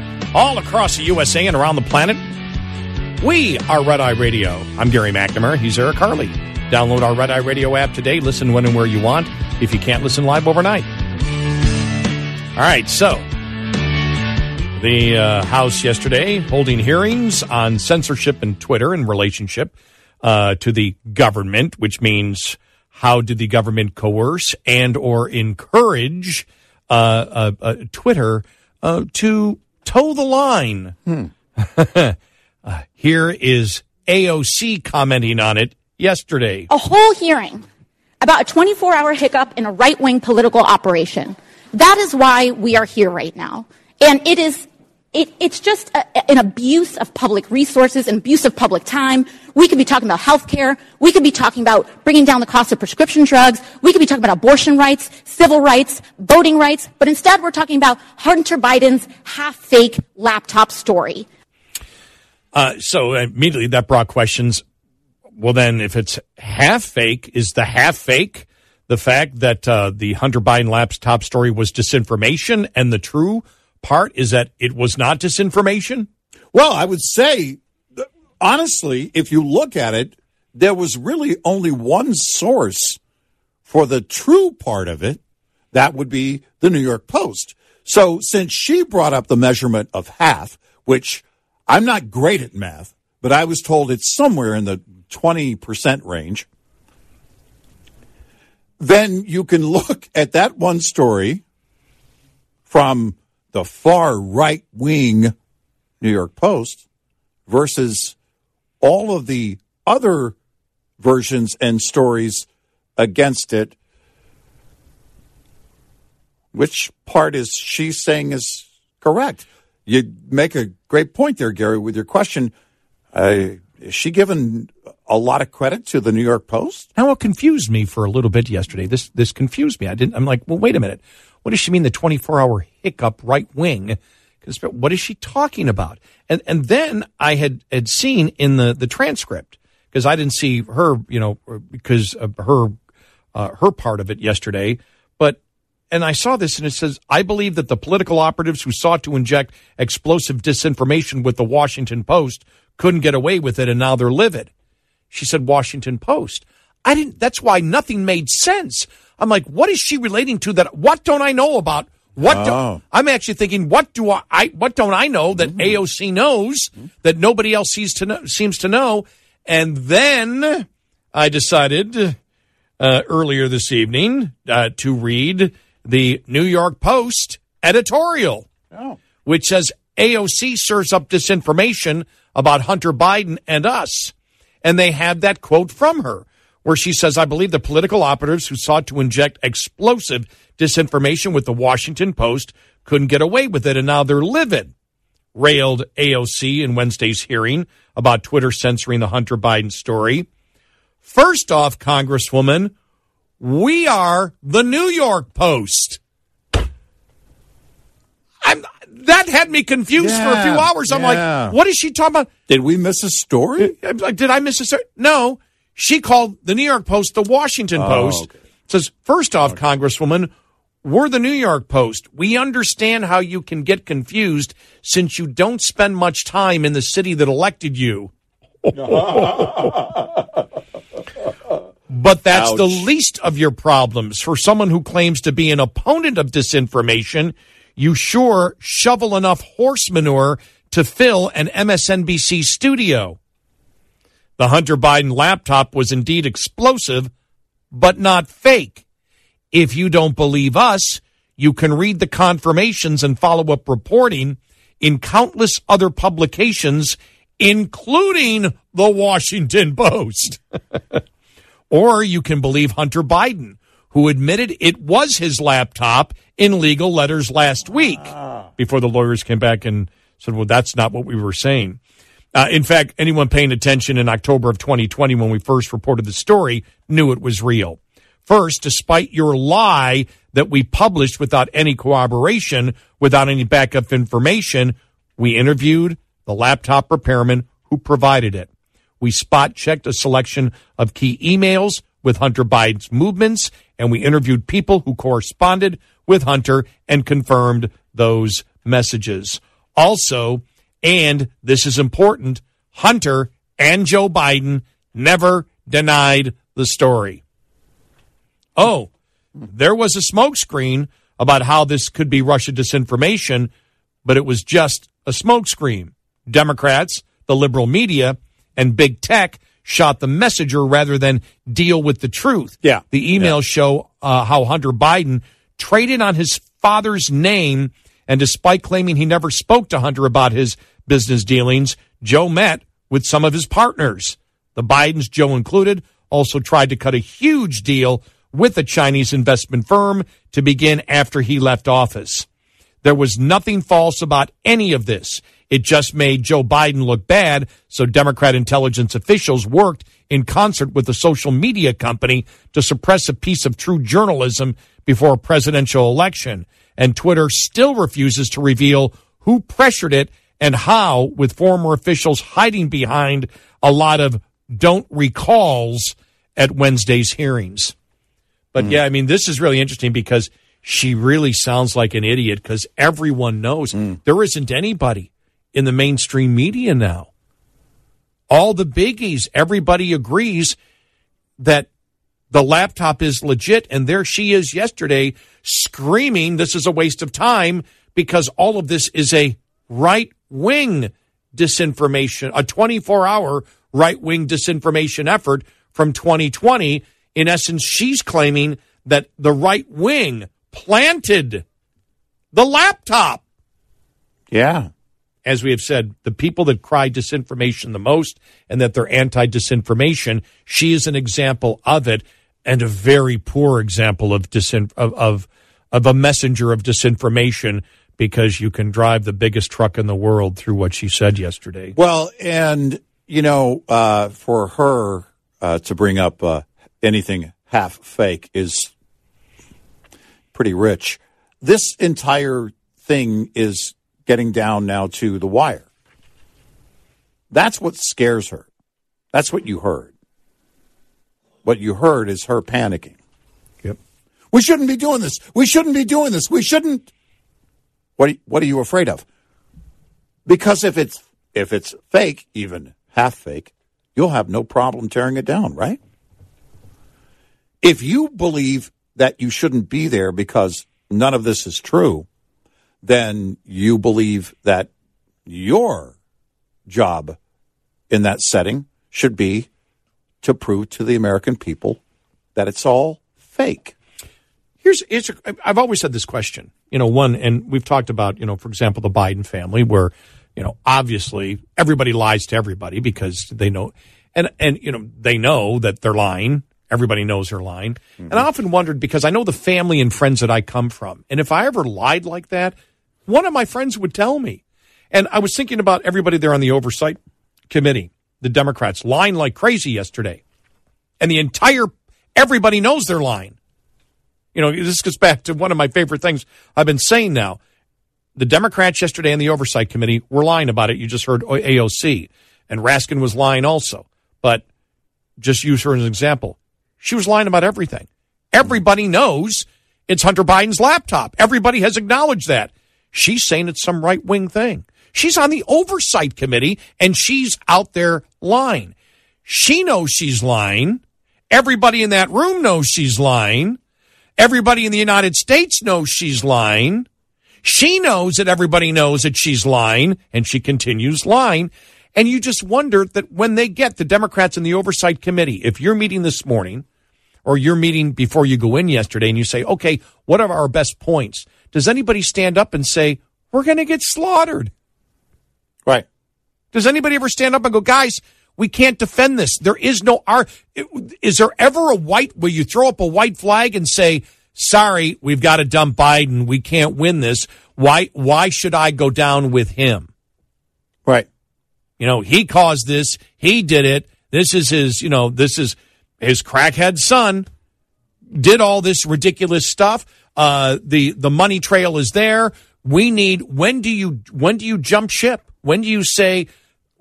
All across the USA and around the planet, we are Red Eye Radio. I'm Gary McNamara. He's Eric Harley. Download our Red Eye Radio app today. Listen when and where you want if you can't listen live overnight. All right, so the uh, House yesterday holding hearings on censorship and Twitter in relationship uh, to the government, which means how did the government coerce and or encourage uh, uh, uh, Twitter uh, to toe the line? [LAUGHS] Uh, here is AOC commenting on it yesterday. a whole hearing about a 24 hour hiccup in a right wing political operation. That is why we are here right now. And it is, it, it's just a, an abuse of public resources, an abuse of public time. We could be talking about healthcare. We could be talking about bringing down the cost of prescription drugs. We could be talking about abortion rights, civil rights, voting rights. But instead, we're talking about Hunter Biden's half fake laptop story. Uh, so immediately that brought questions. Well, then, if it's half fake, is the half fake the fact that uh, the Hunter Biden laptop story was disinformation, and the true part is that it was not disinformation? Well, I would say, honestly, if you look at it, there was really only one source for the true part of it. That would be the New York Post. So since she brought up the measurement of half, which I'm not great at math, but I was told it's somewhere in the 20% range, then you can look at that one story from the far right wing New York Post versus all of the other versions and stories against it. Which part is she saying is correct? You make a great point there, Gary, with your question. Uh, is she given a lot of credit to the New York Post? Now, what confused me for a little bit yesterday, this this confused me. I didn't. I'm like, well, wait a minute. What does she mean? The 24 hour hiccup right wing? What is she talking about? And and then I had had seen in the the transcript because I didn't see her, you know, because of her uh, her part of it yesterday, but. And I saw this and it says, I believe that the political operatives who sought to inject explosive disinformation with the Washington Post couldn't get away with it and now they're livid. She said Washington Post. I didn't, that's why nothing made sense. I'm like, what is she relating to that? What don't I know about? What Oh. do, I'm actually thinking, what do I, I what don't I know that AOC knows that nobody else sees to know, seems to know? And then I decided uh, earlier this evening uh, to read the New York Post editorial, which says AOC serves up disinformation about Hunter Biden and us. And they had that quote from her where she says, I believe the political operatives who sought to inject explosive disinformation with the Washington Post couldn't get away with it, and now they're livid. Railed AOC in Wednesday's hearing about Twitter censoring the Hunter Biden story. First off, Congresswoman, we are the New York Post. I'm, that had me confused Yeah, for a few hours. I'm yeah. like, what is she talking about? Did we miss a story? I'm like, uh, Did I miss a story? No. She called the New York Post the Washington Oh, Post. okay. Says, first off, Congresswoman, we're the New York Post. We understand how you can get confused since you don't spend much time in the city that elected you. But that's the least of your problems. For someone who claims to be an opponent of disinformation, you sure shovel enough horse manure to fill an MSNBC studio. The Hunter Biden laptop was indeed explosive, but not fake. If you don't believe us, you can read the confirmations and follow up reporting in countless other publications, including the Washington Post. [LAUGHS] Or you can believe Hunter Biden, who admitted it was his laptop in legal letters last week ah. before the lawyers came back and said, well, that's not what we were saying. Uh, in fact, anyone paying attention in October of 2020 when we first reported the story knew it was real. First, despite your lie that we published without any corroboration, without any backup information, we interviewed the laptop repairman who provided it. We spot checked a selection of key emails with Hunter Biden's movements, and we interviewed people who corresponded with Hunter and confirmed those messages. Also, and this is important, Hunter and Joe Biden never denied the story. Oh, there was a smokescreen about how this could be Russia disinformation, but it was just a smokescreen. Democrats, the liberal media, and big tech shot the messenger rather than deal with the truth. Yeah. The emails show uh, how Hunter Biden traded on his father's name, and despite claiming he never spoke to Hunter about his business dealings, Joe met with some of his partners. The Bidens, Joe included, also tried to cut a huge deal with a Chinese investment firm to begin after he left office. There was nothing false about any of this. It just made Joe Biden look bad, so Democrat intelligence officials worked in concert with the social media company to suppress a piece of true journalism before a presidential election. And Twitter still refuses to reveal who pressured it and how, with former officials hiding behind a lot of don't recalls at Wednesday's hearings. But hmm. yeah, I mean, this is really interesting because she really sounds like an idiot because everyone knows hmm. there isn't anybody in the mainstream media now. All the biggies, everybody agrees that the laptop is legit. And there she is yesterday screaming, this is a waste of time because all of this is a right wing disinformation, a 24 hour right wing disinformation effort from 2020. In essence, she's claiming that the right wing planted the laptop. Yeah. As we have said, the people that cry disinformation the most and that they're anti disinformation, she is an example of it and a very poor example of, disin- of, of, of a messenger of disinformation because you can drive the biggest truck in the world through what she said yesterday. Well, and you know, uh, for her uh, to bring up uh, anything half fake is pretty rich. This entire thing is getting down now to the wire. That's what scares her. That's what you heard. What you heard is her panicking. Yep. We shouldn't be doing this. We shouldn't be doing this. We shouldn't. What are, what are you afraid of? Because if it's if it's fake, even half fake, you'll have no problem tearing it down, right? If you believe that you shouldn't be there because none of this is true, then you believe that your job in that setting should be to prove to the American people that it's all fake. Here's, here's I've always said this question. You know, one, and we've talked about, you know, for example, the Biden family, where, you know, obviously everybody lies to everybody because they know, and and you know they know that they're lying. Everybody knows they're lying. Mm-hmm. And I often wondered because I know the family and friends that I come from, and if I ever lied like that, one of my friends would tell me. And I was thinking about everybody there on the oversight committee, the Democrats lying like crazy yesterday, and the entire everybody knows they're lying. You know, this goes back to one of my favorite things I've been saying now. The Democrats yesterday in the Oversight Committee were lying about it. You just heard AOC, and Raskin was lying also. But just use her as an example. She was lying about everything. Everybody knows it's Hunter Biden's laptop. Everybody has acknowledged that. She's saying it's some right wing thing. She's on the Oversight Committee and she's out there lying. She knows she's lying. Everybody in that room knows she's lying. Everybody in the United States knows she's lying. She knows that everybody knows that she's lying, and she continues lying. And you just wonder that when they get the Democrats in the Oversight Committee, if you're meeting this morning or you're meeting before you go in yesterday and you say, okay, what are our best points? Does anybody stand up and say, we're going to get slaughtered? Right. Does anybody ever stand up and go, guys, we can't defend this. There is no R. Is there ever a white where you throw up a white flag and say, "Sorry, we've got to dump Biden. We can't win this. Why? Why should I go down with him?" Right. You know, he caused this. He did it. This is his. You know, this is his crackhead son. Did all this ridiculous stuff. Uh, the the money trail is there. We need. When do you when do you jump ship? When do you say?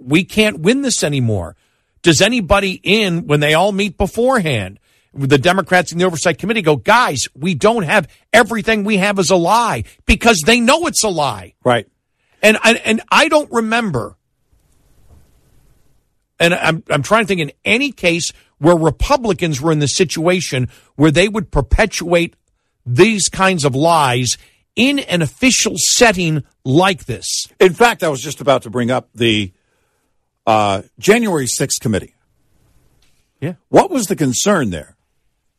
we can't win this anymore. Does anybody in, when they all meet beforehand, the Democrats in the Oversight Committee go, guys, we don't have everything we have is a lie because they know it's a lie. Right. And, and, and I don't remember, and I'm, I'm trying to think in any case where Republicans were in the situation where they would perpetuate these kinds of lies in an official setting like this. In fact, I was just about to bring up the uh, January 6th committee. Yeah. What was the concern there?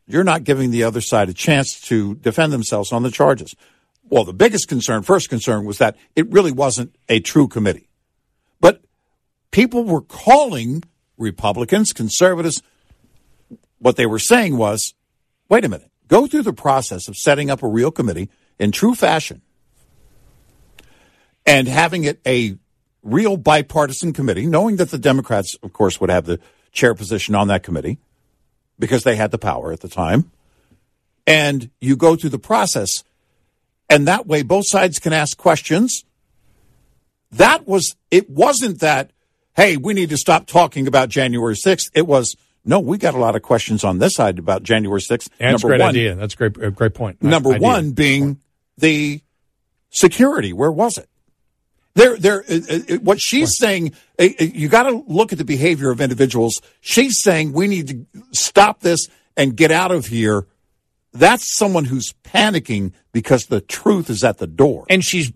You're not giving the other side a chance to defend themselves on the charges. Well, the biggest concern, first concern, was that it really wasn't a true committee. But people were calling Republicans, conservatives, what they were saying was wait a minute, go through the process of setting up a real committee in true fashion and having it a real bipartisan committee, knowing that the Democrats, of course, would have the chair position on that committee because they had the power at the time. And you go through the process, and that way both sides can ask questions. That was, it wasn't that, hey, we need to stop talking about January 6th. It was, no, we got a lot of questions on this side about January 6th. And That's a great one, idea. That's a great, a great point. Number idea. one being the security. Where was it? There, there. Uh, uh, what she's saying, uh, you got to look at the behavior of individuals. She's saying we need to stop this and get out of here. That's someone who's panicking because the truth is at the door, and she's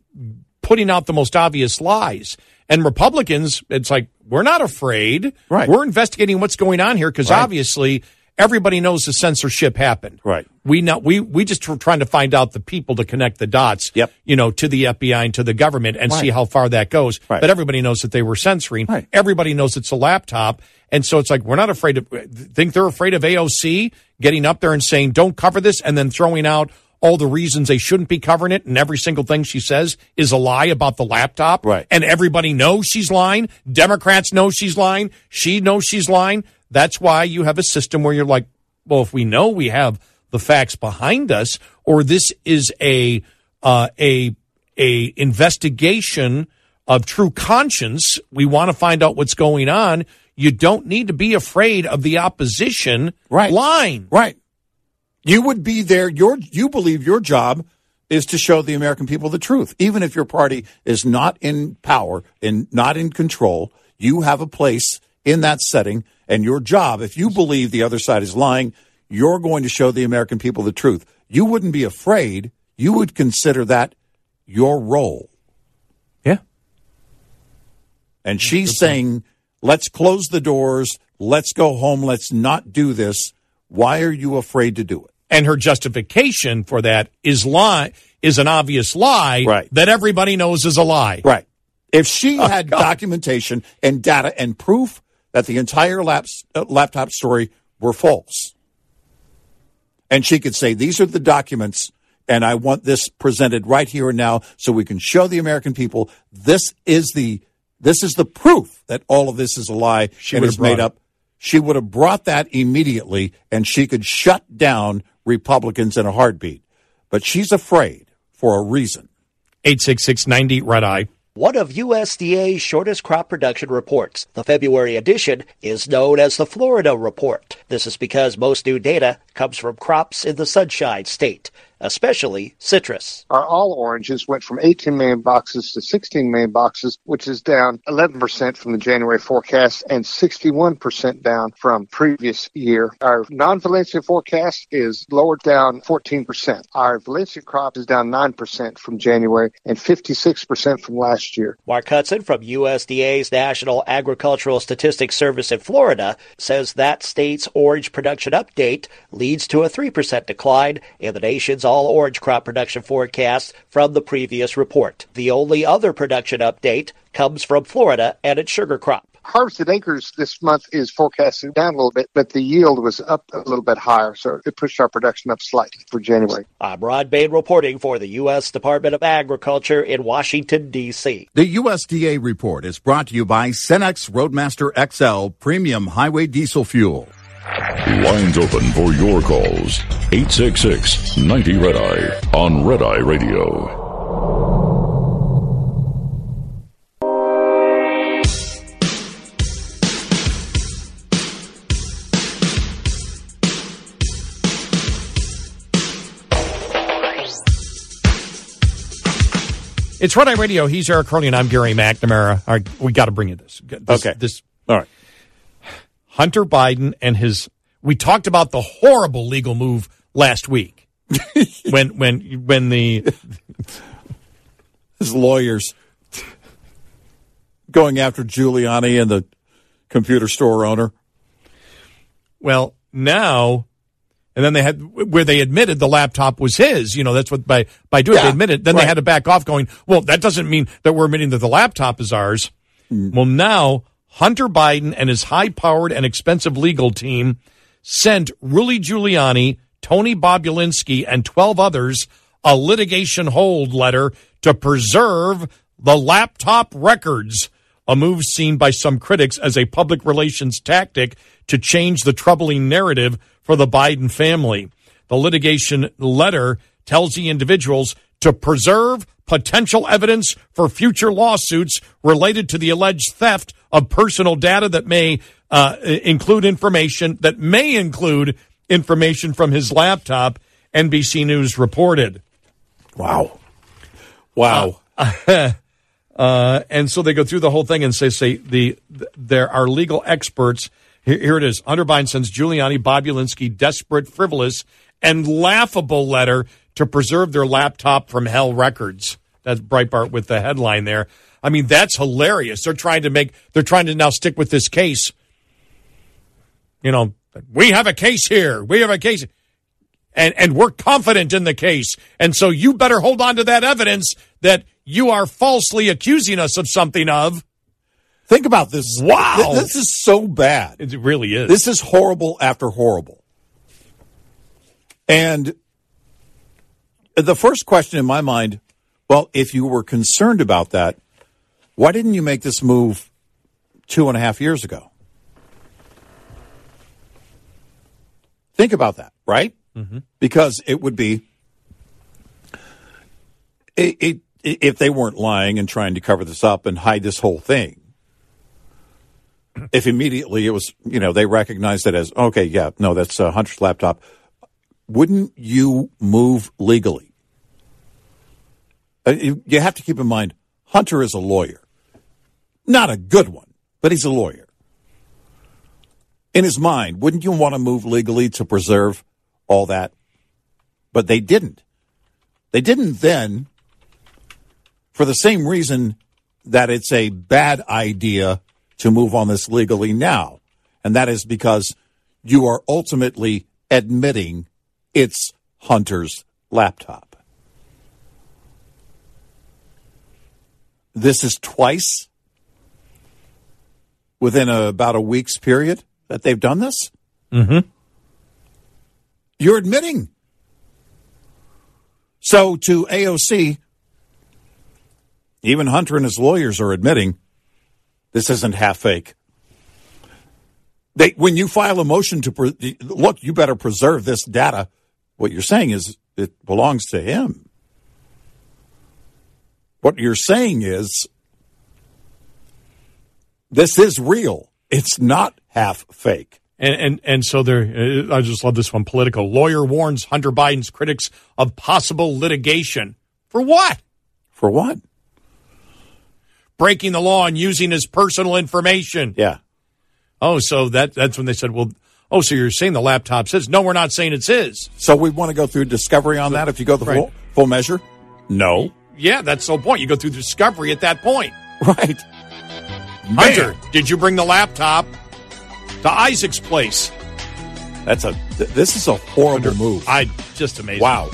putting out the most obvious lies. And Republicans, it's like we're not afraid. Right. We're investigating what's going on here because right. obviously everybody knows the censorship happened. Right. We know we we just were trying to find out the people to connect the dots. Yep. You know, to the FBI and to the government and right. see how far that goes. Right. But everybody knows that they were censoring. Right. Everybody knows it's a laptop, and so it's like we're not afraid of. Think they're afraid of AOC getting up there and saying don't cover this, and then throwing out all the reasons they shouldn't be covering it, and every single thing she says is a lie about the laptop. Right. And everybody knows she's lying. Democrats know she's lying. She knows she's lying. That's why you have a system where you're like, well, if we know we have the facts behind us, or this is a uh, a a investigation of true conscience, we want to find out what's going on. You don't need to be afraid of the opposition right. line. Right. You would be there. Your you believe your job is to show the American people the truth, even if your party is not in power and not in control. You have a place in that setting and your job, if you believe the other side is lying, you're going to show the American people the truth. You wouldn't be afraid. You would consider that your role. Yeah. And she's saying, let's close the doors. Let's go home. Let's not do this. Why are you afraid to do it? And her justification for that is lie is an obvious lie Right. that everybody knows is a lie. Right. If she Oh, had God. documentation and data and proof that the entire laps, uh, laptop story were false, and she could say, these are the documents, and I want this presented right here and now so we can show the American people this is the this is the proof that all of this is a lie She and is made brought it. up. She would have brought that immediately and she could shut down Republicans in a heartbeat. But she's afraid for a reason. 86690 Red Eye. One of USDA's shortest crop production reports, the February edition, is known as the Florida Report. This is because most new data comes from crops in the Sunshine State, especially citrus. Our all oranges went from 18 million boxes to 16 million boxes, which is down 11% from the January forecast and 61% down from previous year. Our non-Valencia forecast is lowered down 14%. Our Valencia crop is down 9% from January and 56% from last year. Mark Hudson from USDA's National Agricultural Statistics Service in Florida says that state's orange production update leads to a 3% decline in the nation's all orange crop production forecast from the previous report. The only other production update comes from Florida and its sugar crop. Harvested acres this month is forecasted down a little bit, but the yield was up a little bit higher, so it pushed our production up slightly for January. I'm Rod Bain reporting for the U.S. Department of Agriculture in Washington, D.C. The USDA report is brought to you by Cenex Roadmaster XL Premium Highway Diesel Fuel. Lines open for your calls. 866 90 Red Eye on Red Eye Radio. It's Red Eye Radio. He's Eric Harley and I'm Gary McNamara. All right, we got to bring you this. This- Okay. This All right. Hunter Biden and his. We talked about the horrible legal move last week [LAUGHS] when when when the His lawyers going after Giuliani and the computer store owner. well now and then they had where they admitted the laptop was his. You know that's what by by doing it, they admitted. Then right. they had to back off, going, well, that doesn't mean that we're admitting that the laptop is ours. Mm. Well, now Hunter Biden and his high-powered and expensive legal team sent Rudy Giuliani, Tony Bobulinski, and twelve others a litigation hold letter to preserve the laptop records. A move seen by some critics as a public relations tactic to change the troubling narrative for the Biden family. The litigation letter tells the individuals to preserve potential evidence for future lawsuits related to the alleged theft of personal data that may uh, include information that may include information from his laptop. NBC News reported. Wow. Wow. [LAUGHS] Uh, and so they go through the whole thing and say, say the, th- there are legal experts. Here, here it is. Hunter Biden sends Giuliani, Bobulinski desperate, frivolous, and laughable letter to preserve their laptop from hell records. That's Breitbart with the headline there. I mean, that's hilarious. They're trying to make, they're trying to now stick with this case. You know, we have a case here. We have a case. And, and we're confident in the case. And so you better hold on to that evidence that you are falsely accusing us of something of. Think about this. Wow. Th- This is so bad. It really is. This is horrible after horrible. And the first question in my mind well, if you were concerned about that, why didn't you make this move two and a half years ago? Think about that, right? Because it would be it, it, if they weren't lying and trying to cover this up and hide this whole thing. If immediately it was, you know, they recognized it as okay, yeah, no, that's uh, Hunter's laptop. Wouldn't you move legally? Uh, you, you have to keep in mind, Hunter is a lawyer, not a good one, but he's a lawyer. In his mind, wouldn't you want to move legally to preserve all that? But they didn't. They didn't then for the same reason that it's a bad idea to move on this legally now. And that is because you are ultimately admitting it's Hunter's laptop. This is twice within a, about a week's period that they've done this. Mm-hmm. You're admitting. So to AOC, even Hunter and his lawyers are admitting this isn't half fake. They, when you file a motion to pre- look, you better preserve this data. What you're saying is it belongs to him. What you're saying is this is real. It's not half fake. And, and and so there, uh, I just love this one. Political lawyer warns Hunter Biden's critics of possible litigation for what? For what? Breaking the law and using his personal information. Yeah. Oh, so that that's when they said, well, oh, so you're saying the laptop says? No, we're not saying it's his. So we want to go through discovery on that. If you go the Right. full, full measure, no. Yeah, that's the whole point. You go through discovery at that point. [LAUGHS] Right. Hunter, did you bring the laptop to Isaac's place? That's a. th- This is a horrible move. I just amazing. Wow.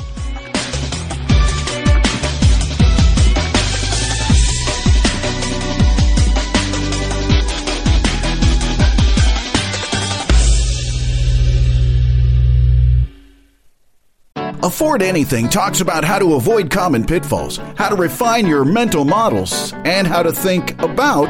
Afford Anything talks about how to avoid common pitfalls, how to refine your mental models, and how to think about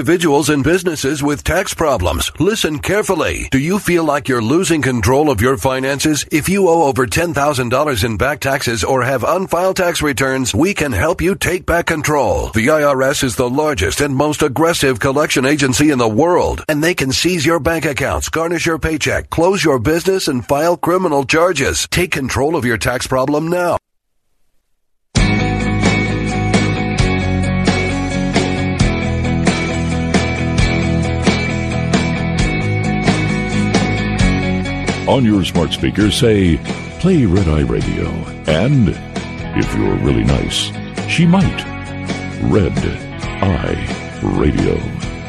Individuals and businesses with tax problems. Listen carefully. Do you feel like you're losing control of your finances? If you owe over $10,000 in back taxes or have unfiled tax returns, we can help you take back control. The IRS is the largest and most aggressive collection agency in the world, and they can seize your bank accounts, garnish your paycheck, close your business, and file criminal charges. Take control of your tax problem now. On your smart speaker, say, play Red Eye Radio. And, if you're really nice, she might. Red Eye Radio.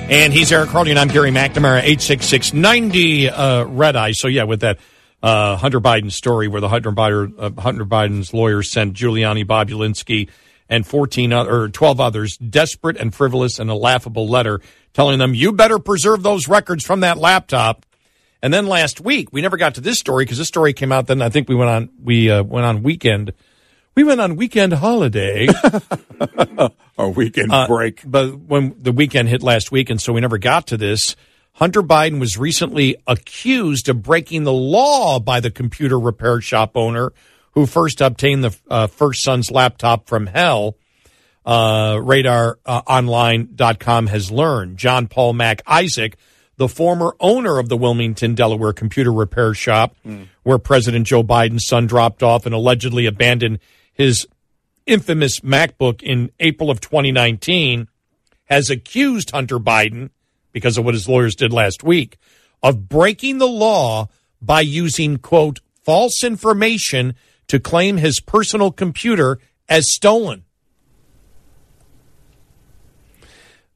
And he's Eric Harley, and I'm Gary McNamara, 866 90 uh, Red Eye. So, yeah, with that uh, Hunter Biden story where the Hunter, Biden, uh, Hunter Biden's lawyers sent Giuliani, Bob Ulinsky, and 14 or 12 others desperate and frivolous and a laughable letter telling them, you better preserve those records from that laptop. And then last week, we never got to this story because this story came out. Then I think we went on, we uh, went on weekend. We went on weekend holiday. [LAUGHS] Our weekend Uh, break. But when the weekend hit last week, and so we never got to this, Hunter Biden was recently accused of breaking the law by the computer repair shop owner who first obtained the uh, first son's laptop from hell. Uh, radaronline.com has learned. John Paul Mac Isaac, the former owner of the Wilmington, Delaware computer repair shop, where President Joe Biden's son dropped off and allegedly abandoned his infamous MacBook in April of 2019, has accused Hunter Biden, because of what his lawyers did last week, of breaking the law by using, quote, false information to claim his personal computer as stolen.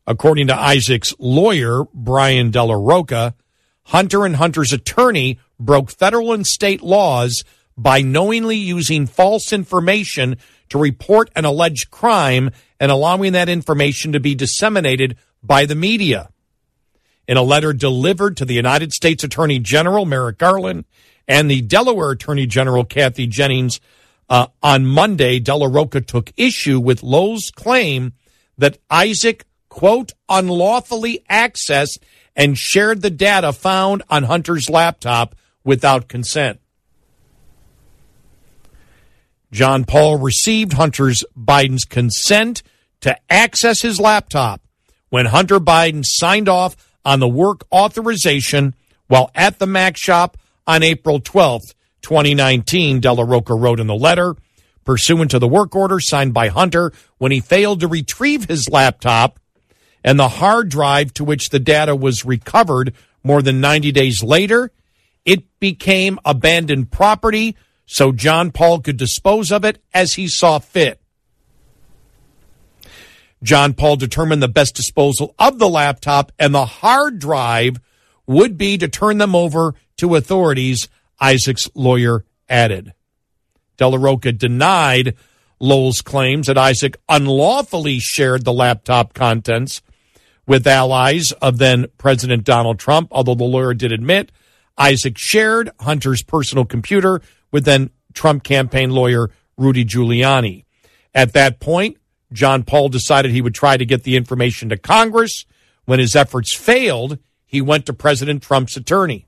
According to Isaac's lawyer, Brian Della Rocca, Hunter and Hunter's attorney broke federal and state laws by knowingly using false information to report an alleged crime and allowing that information to be disseminated by the media. In a letter delivered to the United States Attorney General Merrick Garland and the Delaware Attorney General Kathy Jennings uh, on Monday, Della Rocca took issue with Lowell's claim that Isaac, quote, unlawfully accessed and shared the data found on Hunter's laptop without consent. John Paul received Hunter's Biden's consent to access his laptop when Hunter Biden signed off on the work authorization while at the Mac shop on April 12th, 2019, Della Rocca wrote in the letter, pursuant to the work order signed by Hunter when he failed to retrieve his laptop and the hard drive to which the data was recovered more than 90 days later, it became abandoned property so John Paul could dispose of it as he saw fit. John Paul determined the best disposal of the laptop and the hard drive would be to turn them over to authorities, Isaac's lawyer added. Della Rocca denied Lowell's claims that Isaac unlawfully shared the laptop contents with allies of then President Donald Trump, although the lawyer did admit Isaac shared Hunter's personal computer with then Trump campaign lawyer Rudy Giuliani. At that point, John Paul decided he would try to get the information to Congress. When his efforts failed, he went to President Trump's attorney.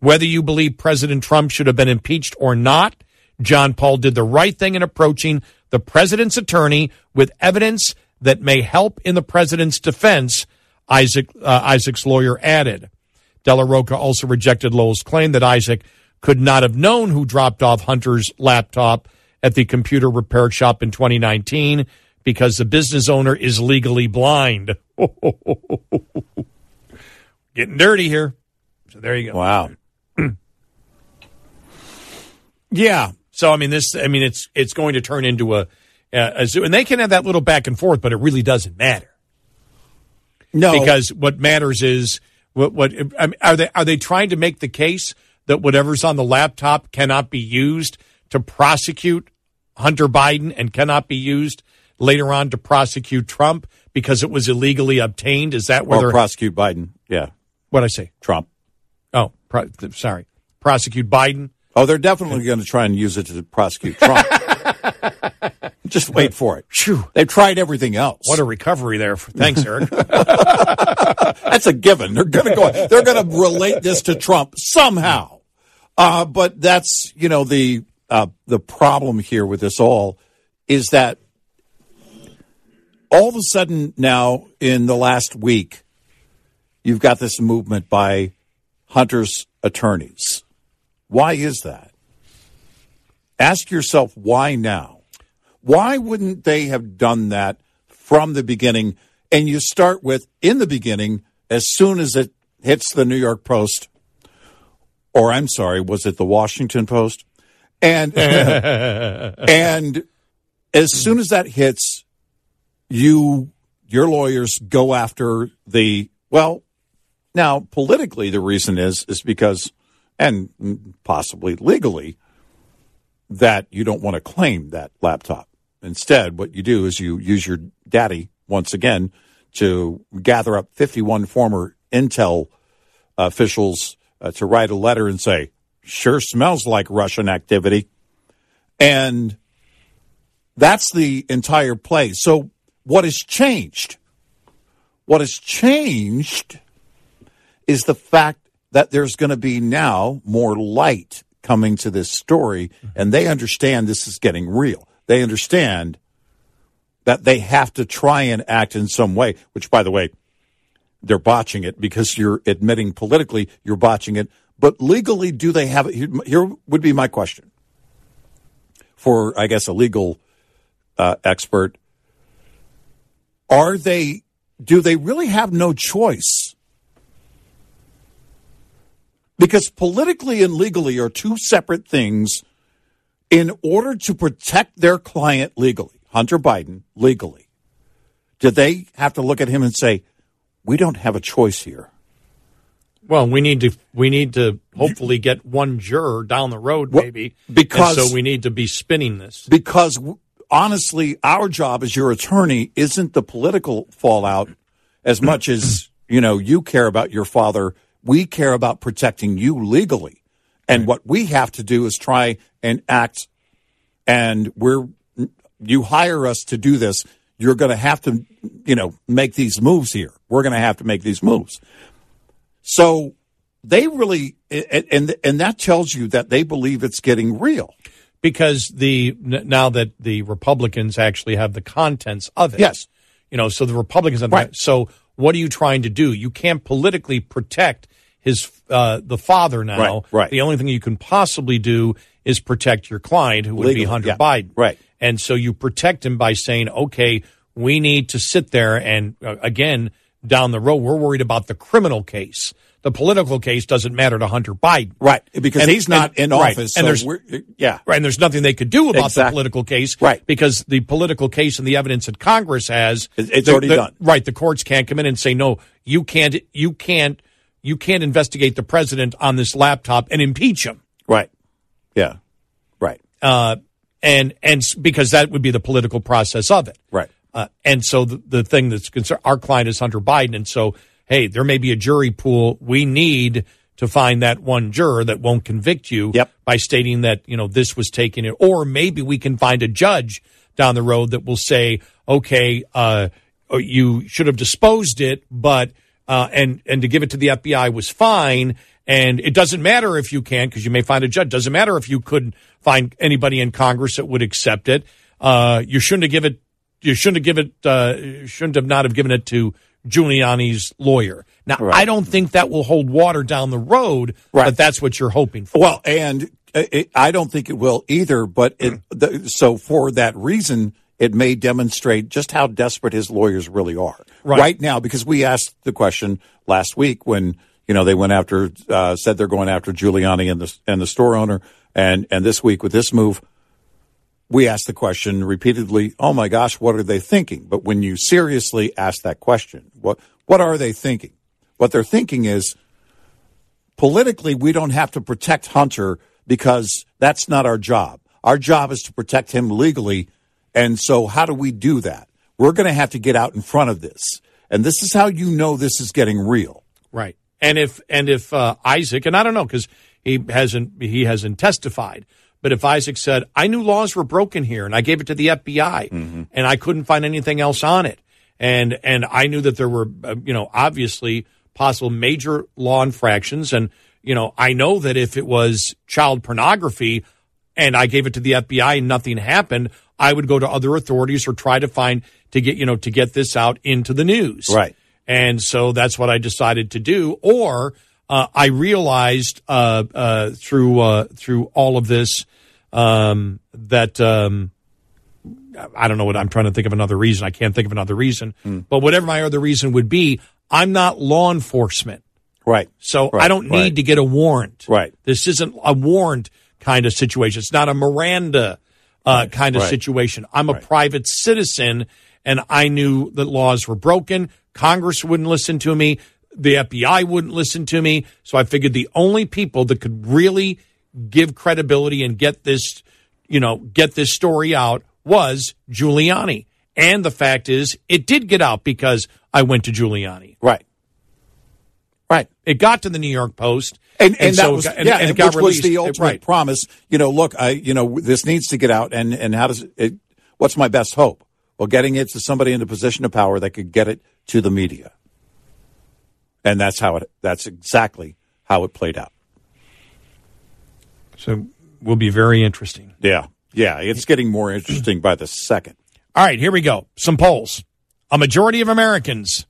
Whether you believe President Trump should have been impeached or not, John Paul did the right thing in approaching the president's attorney with evidence that may help in the president's defense, Isaac, uh, Isaac's lawyer added. Della Rocca also rejected Lowell's claim that Isaac could not have known who dropped off Hunter's laptop at the computer repair shop in 2019 because the business owner is legally blind. [LAUGHS] Getting dirty here. So there you go. Wow. [CLEARS THROAT] yeah. So I mean, this. I mean, it's it's going to turn into a, Uh, zoo, and they can have that little back and forth, but it really doesn't matter. No, because what matters is what. What I mean, are they are they trying to make the case that whatever's on the laptop cannot be used to prosecute Hunter Biden and cannot be used later on to prosecute Trump because it was illegally obtained? Is that where or prosecute Biden? Yeah. What I say? Trump. Oh, pro- sorry. Prosecute Biden. Oh, they're definitely going to try and use it to prosecute Trump. [LAUGHS] [LAUGHS] Just wait for it. Phew. They've tried everything else. What a recovery there. Thanks, Eric. [LAUGHS] [LAUGHS] That's a given. They're going to go. They're going to relate this to Trump somehow. Uh, but that's you know the uh, the problem here with this all is that all of a sudden now in the last week you've got this movement by Hunter's attorneys. Why is that? Ask yourself why now? Why wouldn't they have done that from the beginning? And you start with in the beginning, as soon as it hits the New York Post, or I'm sorry, was it the Washington Post? And [LAUGHS] and as soon as that hits, you your lawyers go after the well. Now, politically, the reason is is because, and possibly legally, that you don't want to claim that laptop. Instead, what you do is you use your daddy once again to gather up 51 former Intel officials uh, to write a letter and say, sure smells like Russian activity. And that's the entire play. So, what has changed? What has changed is the fact that there's going to be now more light coming to this story, and they understand this is getting real. They understand that they have to try and act in some way, which, by the way, they're botching it because you're admitting politically you're botching it. But legally, do they have it? Here would be my question for, I guess, a legal uh, expert. Are they, do they really have no choice? Because politically and legally are two separate things. In order to protect their client legally, Hunter Biden legally, did they have to look at him and say, we don't have a choice here? Well, we need to we need to hopefully get one juror down the road, maybe because and so we need to be spinning this because honestly, our job as your attorney isn't the political fallout as much as you know you care about your father. We care about protecting you legally, and what we have to do is try and act. And we're you hire us to do this. You're going to have to, you know, make these moves here. We're going to have to make these moves. So they really, and and that tells you that they believe it's getting real because the now that the Republicans actually have the contents of it. Yes, you know, so the Republicans have right. that. So what are you trying to do? You can't politically protect his uh, the father now. Right, right. The only thing you can possibly do is protect your client, who would Legally, be Hunter yeah. Biden. Right. And so you protect him by saying, okay, we need to sit there and uh, again down the road, we're worried about the criminal case. The political case doesn't matter to Hunter Biden, right? Because And- he's not and- in right. office. and so there's yeah, right, and there's nothing they could do about the political case, Right. Because the political case and the evidence that Congress has, it's the- already the- done. Right, the courts can't come in and say no. You can't. You can't. You can't investigate the president on this laptop and impeach him. right, yeah, right, Uh, and and because that would be the political process of it. right. Uh, and so the, the thing that's concerned, our client is Hunter Biden. And so, hey, there may be a jury pool. We need to find that one juror that won't convict you by stating that, you know, this was taken. Or maybe we can find a judge down the road that will say, okay, uh, you should have disposed it, but, uh, and, and to give it to the FBI was fine. And it doesn't matter if you can, because you may find a judge. Doesn't matter if you couldn't find anybody in Congress that would accept it. Uh, you shouldn't have given it you shouldn't have given it, uh, shouldn't have not have given it to Giuliani's lawyer. Now, I don't think that will hold water down the road, but that's what you're hoping for. Well, and it, I don't think it will either. But it, the, so for that reason, it may demonstrate just how desperate his lawyers really are Right. now. Because we asked the question last week when you know they went after uh, said they're going after Giuliani and the and the store owner, and and this week with this move, we asked the question repeatedly. Oh my gosh, what are they thinking? But when you seriously ask that question, what what are they thinking? What they're thinking is politically, we don't have to protect Hunter because that's not our job. Our job is to protect him legally. And so, how do we do that? We're going to have to get out in front of this. And this is how you know this is getting real. Right. And if and if uh, Isaac and I don't know because he hasn't he hasn't testified, but if Isaac said I knew laws were broken here and I gave it to the FBI and I couldn't find anything else on it, and and I knew that there were uh, you know obviously possible major law infractions, and you know I know that if it was child pornography and I gave it to the FBI and nothing happened, I would go to other authorities or try to find to get you know to get this out into the news. Right. And so that's what I decided to do. Or uh, I realized uh, uh, through uh, through all of this um, that um, I don't know what I'm trying to think of another reason. I can't think of another reason. But whatever my other reason would be, I'm not law enforcement. Right. So I don't need right. to get a warrant. Right. This isn't a warrant kind of situation. It's not a Miranda uh, kind of right. situation. I'm a private citizen, and I knew that laws were broken. Congress wouldn't listen to me. The FBI wouldn't listen to me. So I figured the only people that could really give credibility and get this, you know, get this story out was Giuliani. And the fact is, it did get out because I went to Giuliani. Right. Right. It got to the New York Post. And, and, that so it was got- and- yeah, and it which got was the ultimate Right. promise. You know, look, I you know this needs to get out, and and how does it? What's my best hope? Well, getting it to somebody in a position of power that could get it to the media, and that's how it. That's exactly how it played out. So will be very interesting. Yeah, yeah, it's getting more interesting by the second. All right, here we go. Some polls. A majority of Americans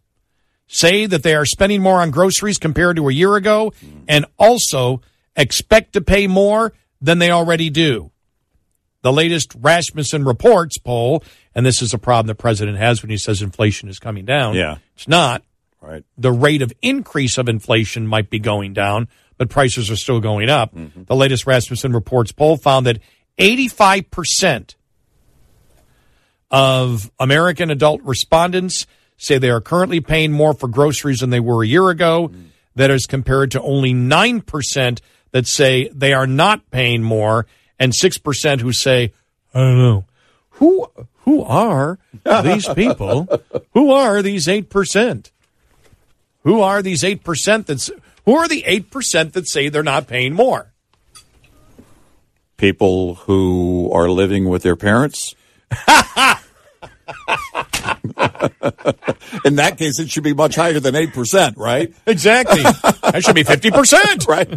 say that they are spending more on groceries compared to a year ago and also expect to pay more than they already do. The latest Rasmussen Reports poll, and this is a problem the president has when he says inflation is coming down. Yeah. It's not. Right. The rate of increase of inflation might be going down, but prices are still going up. Mm-hmm. The latest Rasmussen Reports poll found that 85% of American adult respondents say they are currently paying more for groceries than they were a year ago. That is compared to only 9% that say they are not paying more and 6% who say, I don't know. Who who are these people? [LAUGHS] who are these 8%? Who are these 8% that's who are the 8% that say they're not paying more? People who are living with their parents. [LAUGHS] [LAUGHS] In that case, it should be much higher than eight percent, right? [LAUGHS] Exactly. that should be fifty percent, [LAUGHS] right?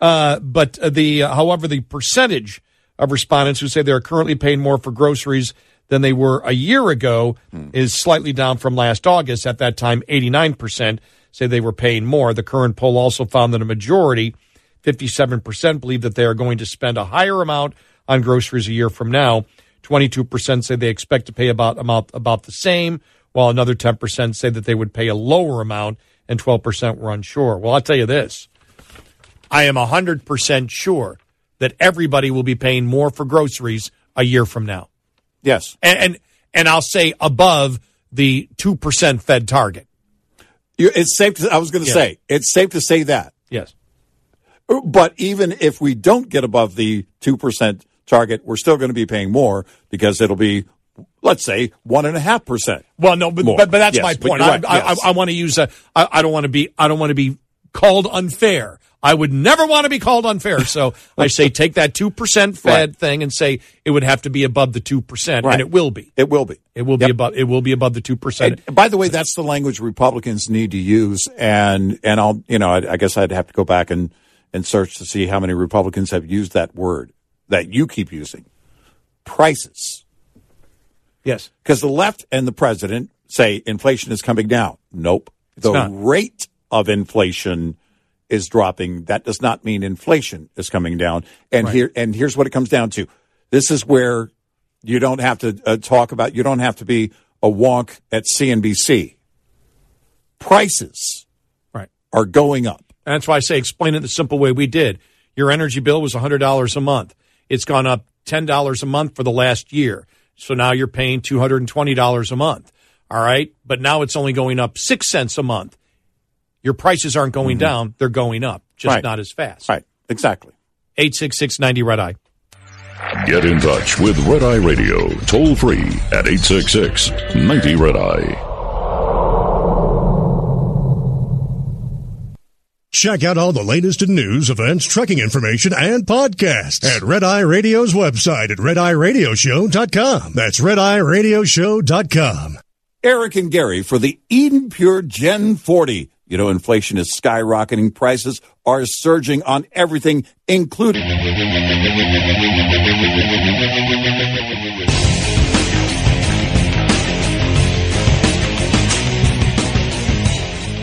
uh, but the, however, the percentage of respondents who say they are currently paying more for groceries than they were a year ago is slightly down from last August. At that time, eighty nine percent say they were paying more. The current poll also found that a majority, fifty seven percent, believe that they are going to spend a higher amount on groceries a year from now. 22% say they expect to pay about amount about the same, while another 10% say that they would pay a lower amount, and 12% were unsure. Well, I'll tell you this: I am 100% sure that everybody will be paying more for groceries a year from now. Yes, and and, and I'll say above the two percent Fed target. It's safe. To, I was going to say it's safe to say that. Yes. But even if we don't get above the two percent target, we're still going to be paying more because it'll be, let's say, one and a half percent. Well, no, but but, but that's Yes, my point. I, right, I, yes. I, I want to use a. I, I don't want to be. I don't want to be called unfair. I would never want to be called unfair. [LAUGHS] So I say take that two percent Fed Right. thing and say it would have to be above the two percent, Right. and it will be. It will be. It will be above. It will be above the two percent. And by the way, that's the language Republicans need to use, and and I'll you know I, I guess I'd have to go back and and search to see how many Republicans have used that word that you keep using, prices. Yes, because the left and the president say inflation is coming down. Nope, the not. rate of inflation is dropping. That does not mean inflation is coming down. And Right. here and here's what it comes down to. This is where you don't have to uh, talk about. You don't have to be a wonk at CNBC. Prices Right. are going up. And that's why I say explain it the simple way we did. Your energy bill was $100 a month. It's gone up $10 a month for the last year. So now you're paying $220 a month. All right. But now it's only going up six cents a month. Your prices aren't going mm-hmm. down. They're going up, just Right. not as fast. Right. Exactly. 866 90 Red Eye. Get in touch with Red Eye Radio toll free at 866 90 Red Eye. Check out all the latest in news, events, trucking information, and podcasts at Red Eye Radio's website at redeyeradioshow.com. That's redeyeradioshow.com. Eric and Gary for the Eden Pure Gen 40. You know, inflation is skyrocketing. Prices are surging on everything, including.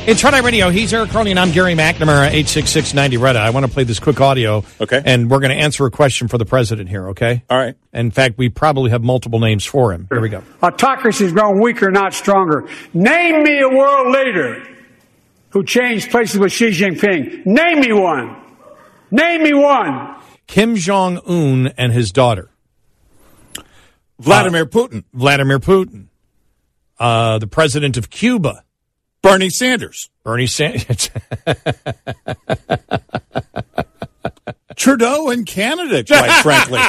It's Red Eye Radio. He's Eric Harley, and I'm Gary McNamara, 866 90 Red Eye want to play this quick audio. Okay. And we're going to answer a question for the president here, okay? All right. In fact, we probably have multiple names for him. Here we go. Autocracy Autocracy's grown weaker, not stronger. Name me a world leader who changed places with Xi Jinping. Name me one. Name me one. Kim Jong Un and his daughter. Vladimir Putin. Vladimir Putin. Uh, the president of Cuba. Bernie Sanders. Bernie Sanders. [LAUGHS] Trudeau in Canada, quite [LAUGHS] frankly.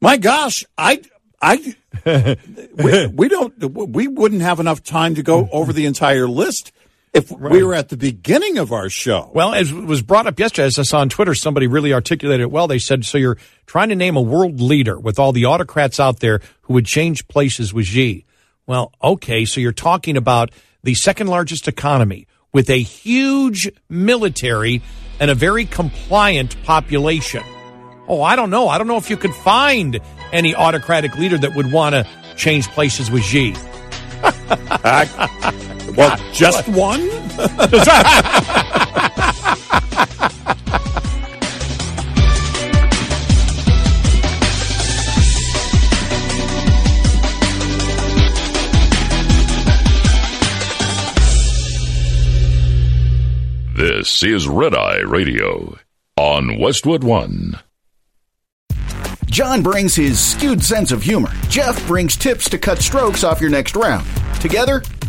My gosh, I, I, we, we don't, we wouldn't have enough time to go over the entire list if we were at the beginning of our show. Well, as was brought up yesterday, as I saw on Twitter, somebody really articulated it well. They said, so you're trying to name a world leader with all the autocrats out there who would change places with Xi. Well, okay, so you're talking about the second largest economy with a huge military and a very compliant population. Oh, I don't know. I don't know if you could find any autocratic leader that would want to change places with Xi. [LAUGHS] well, just one? [LAUGHS] This is Red Eye Radio on Westwood One. John brings his skewed sense of humor. Jeff brings tips to cut strokes off your next round. Together,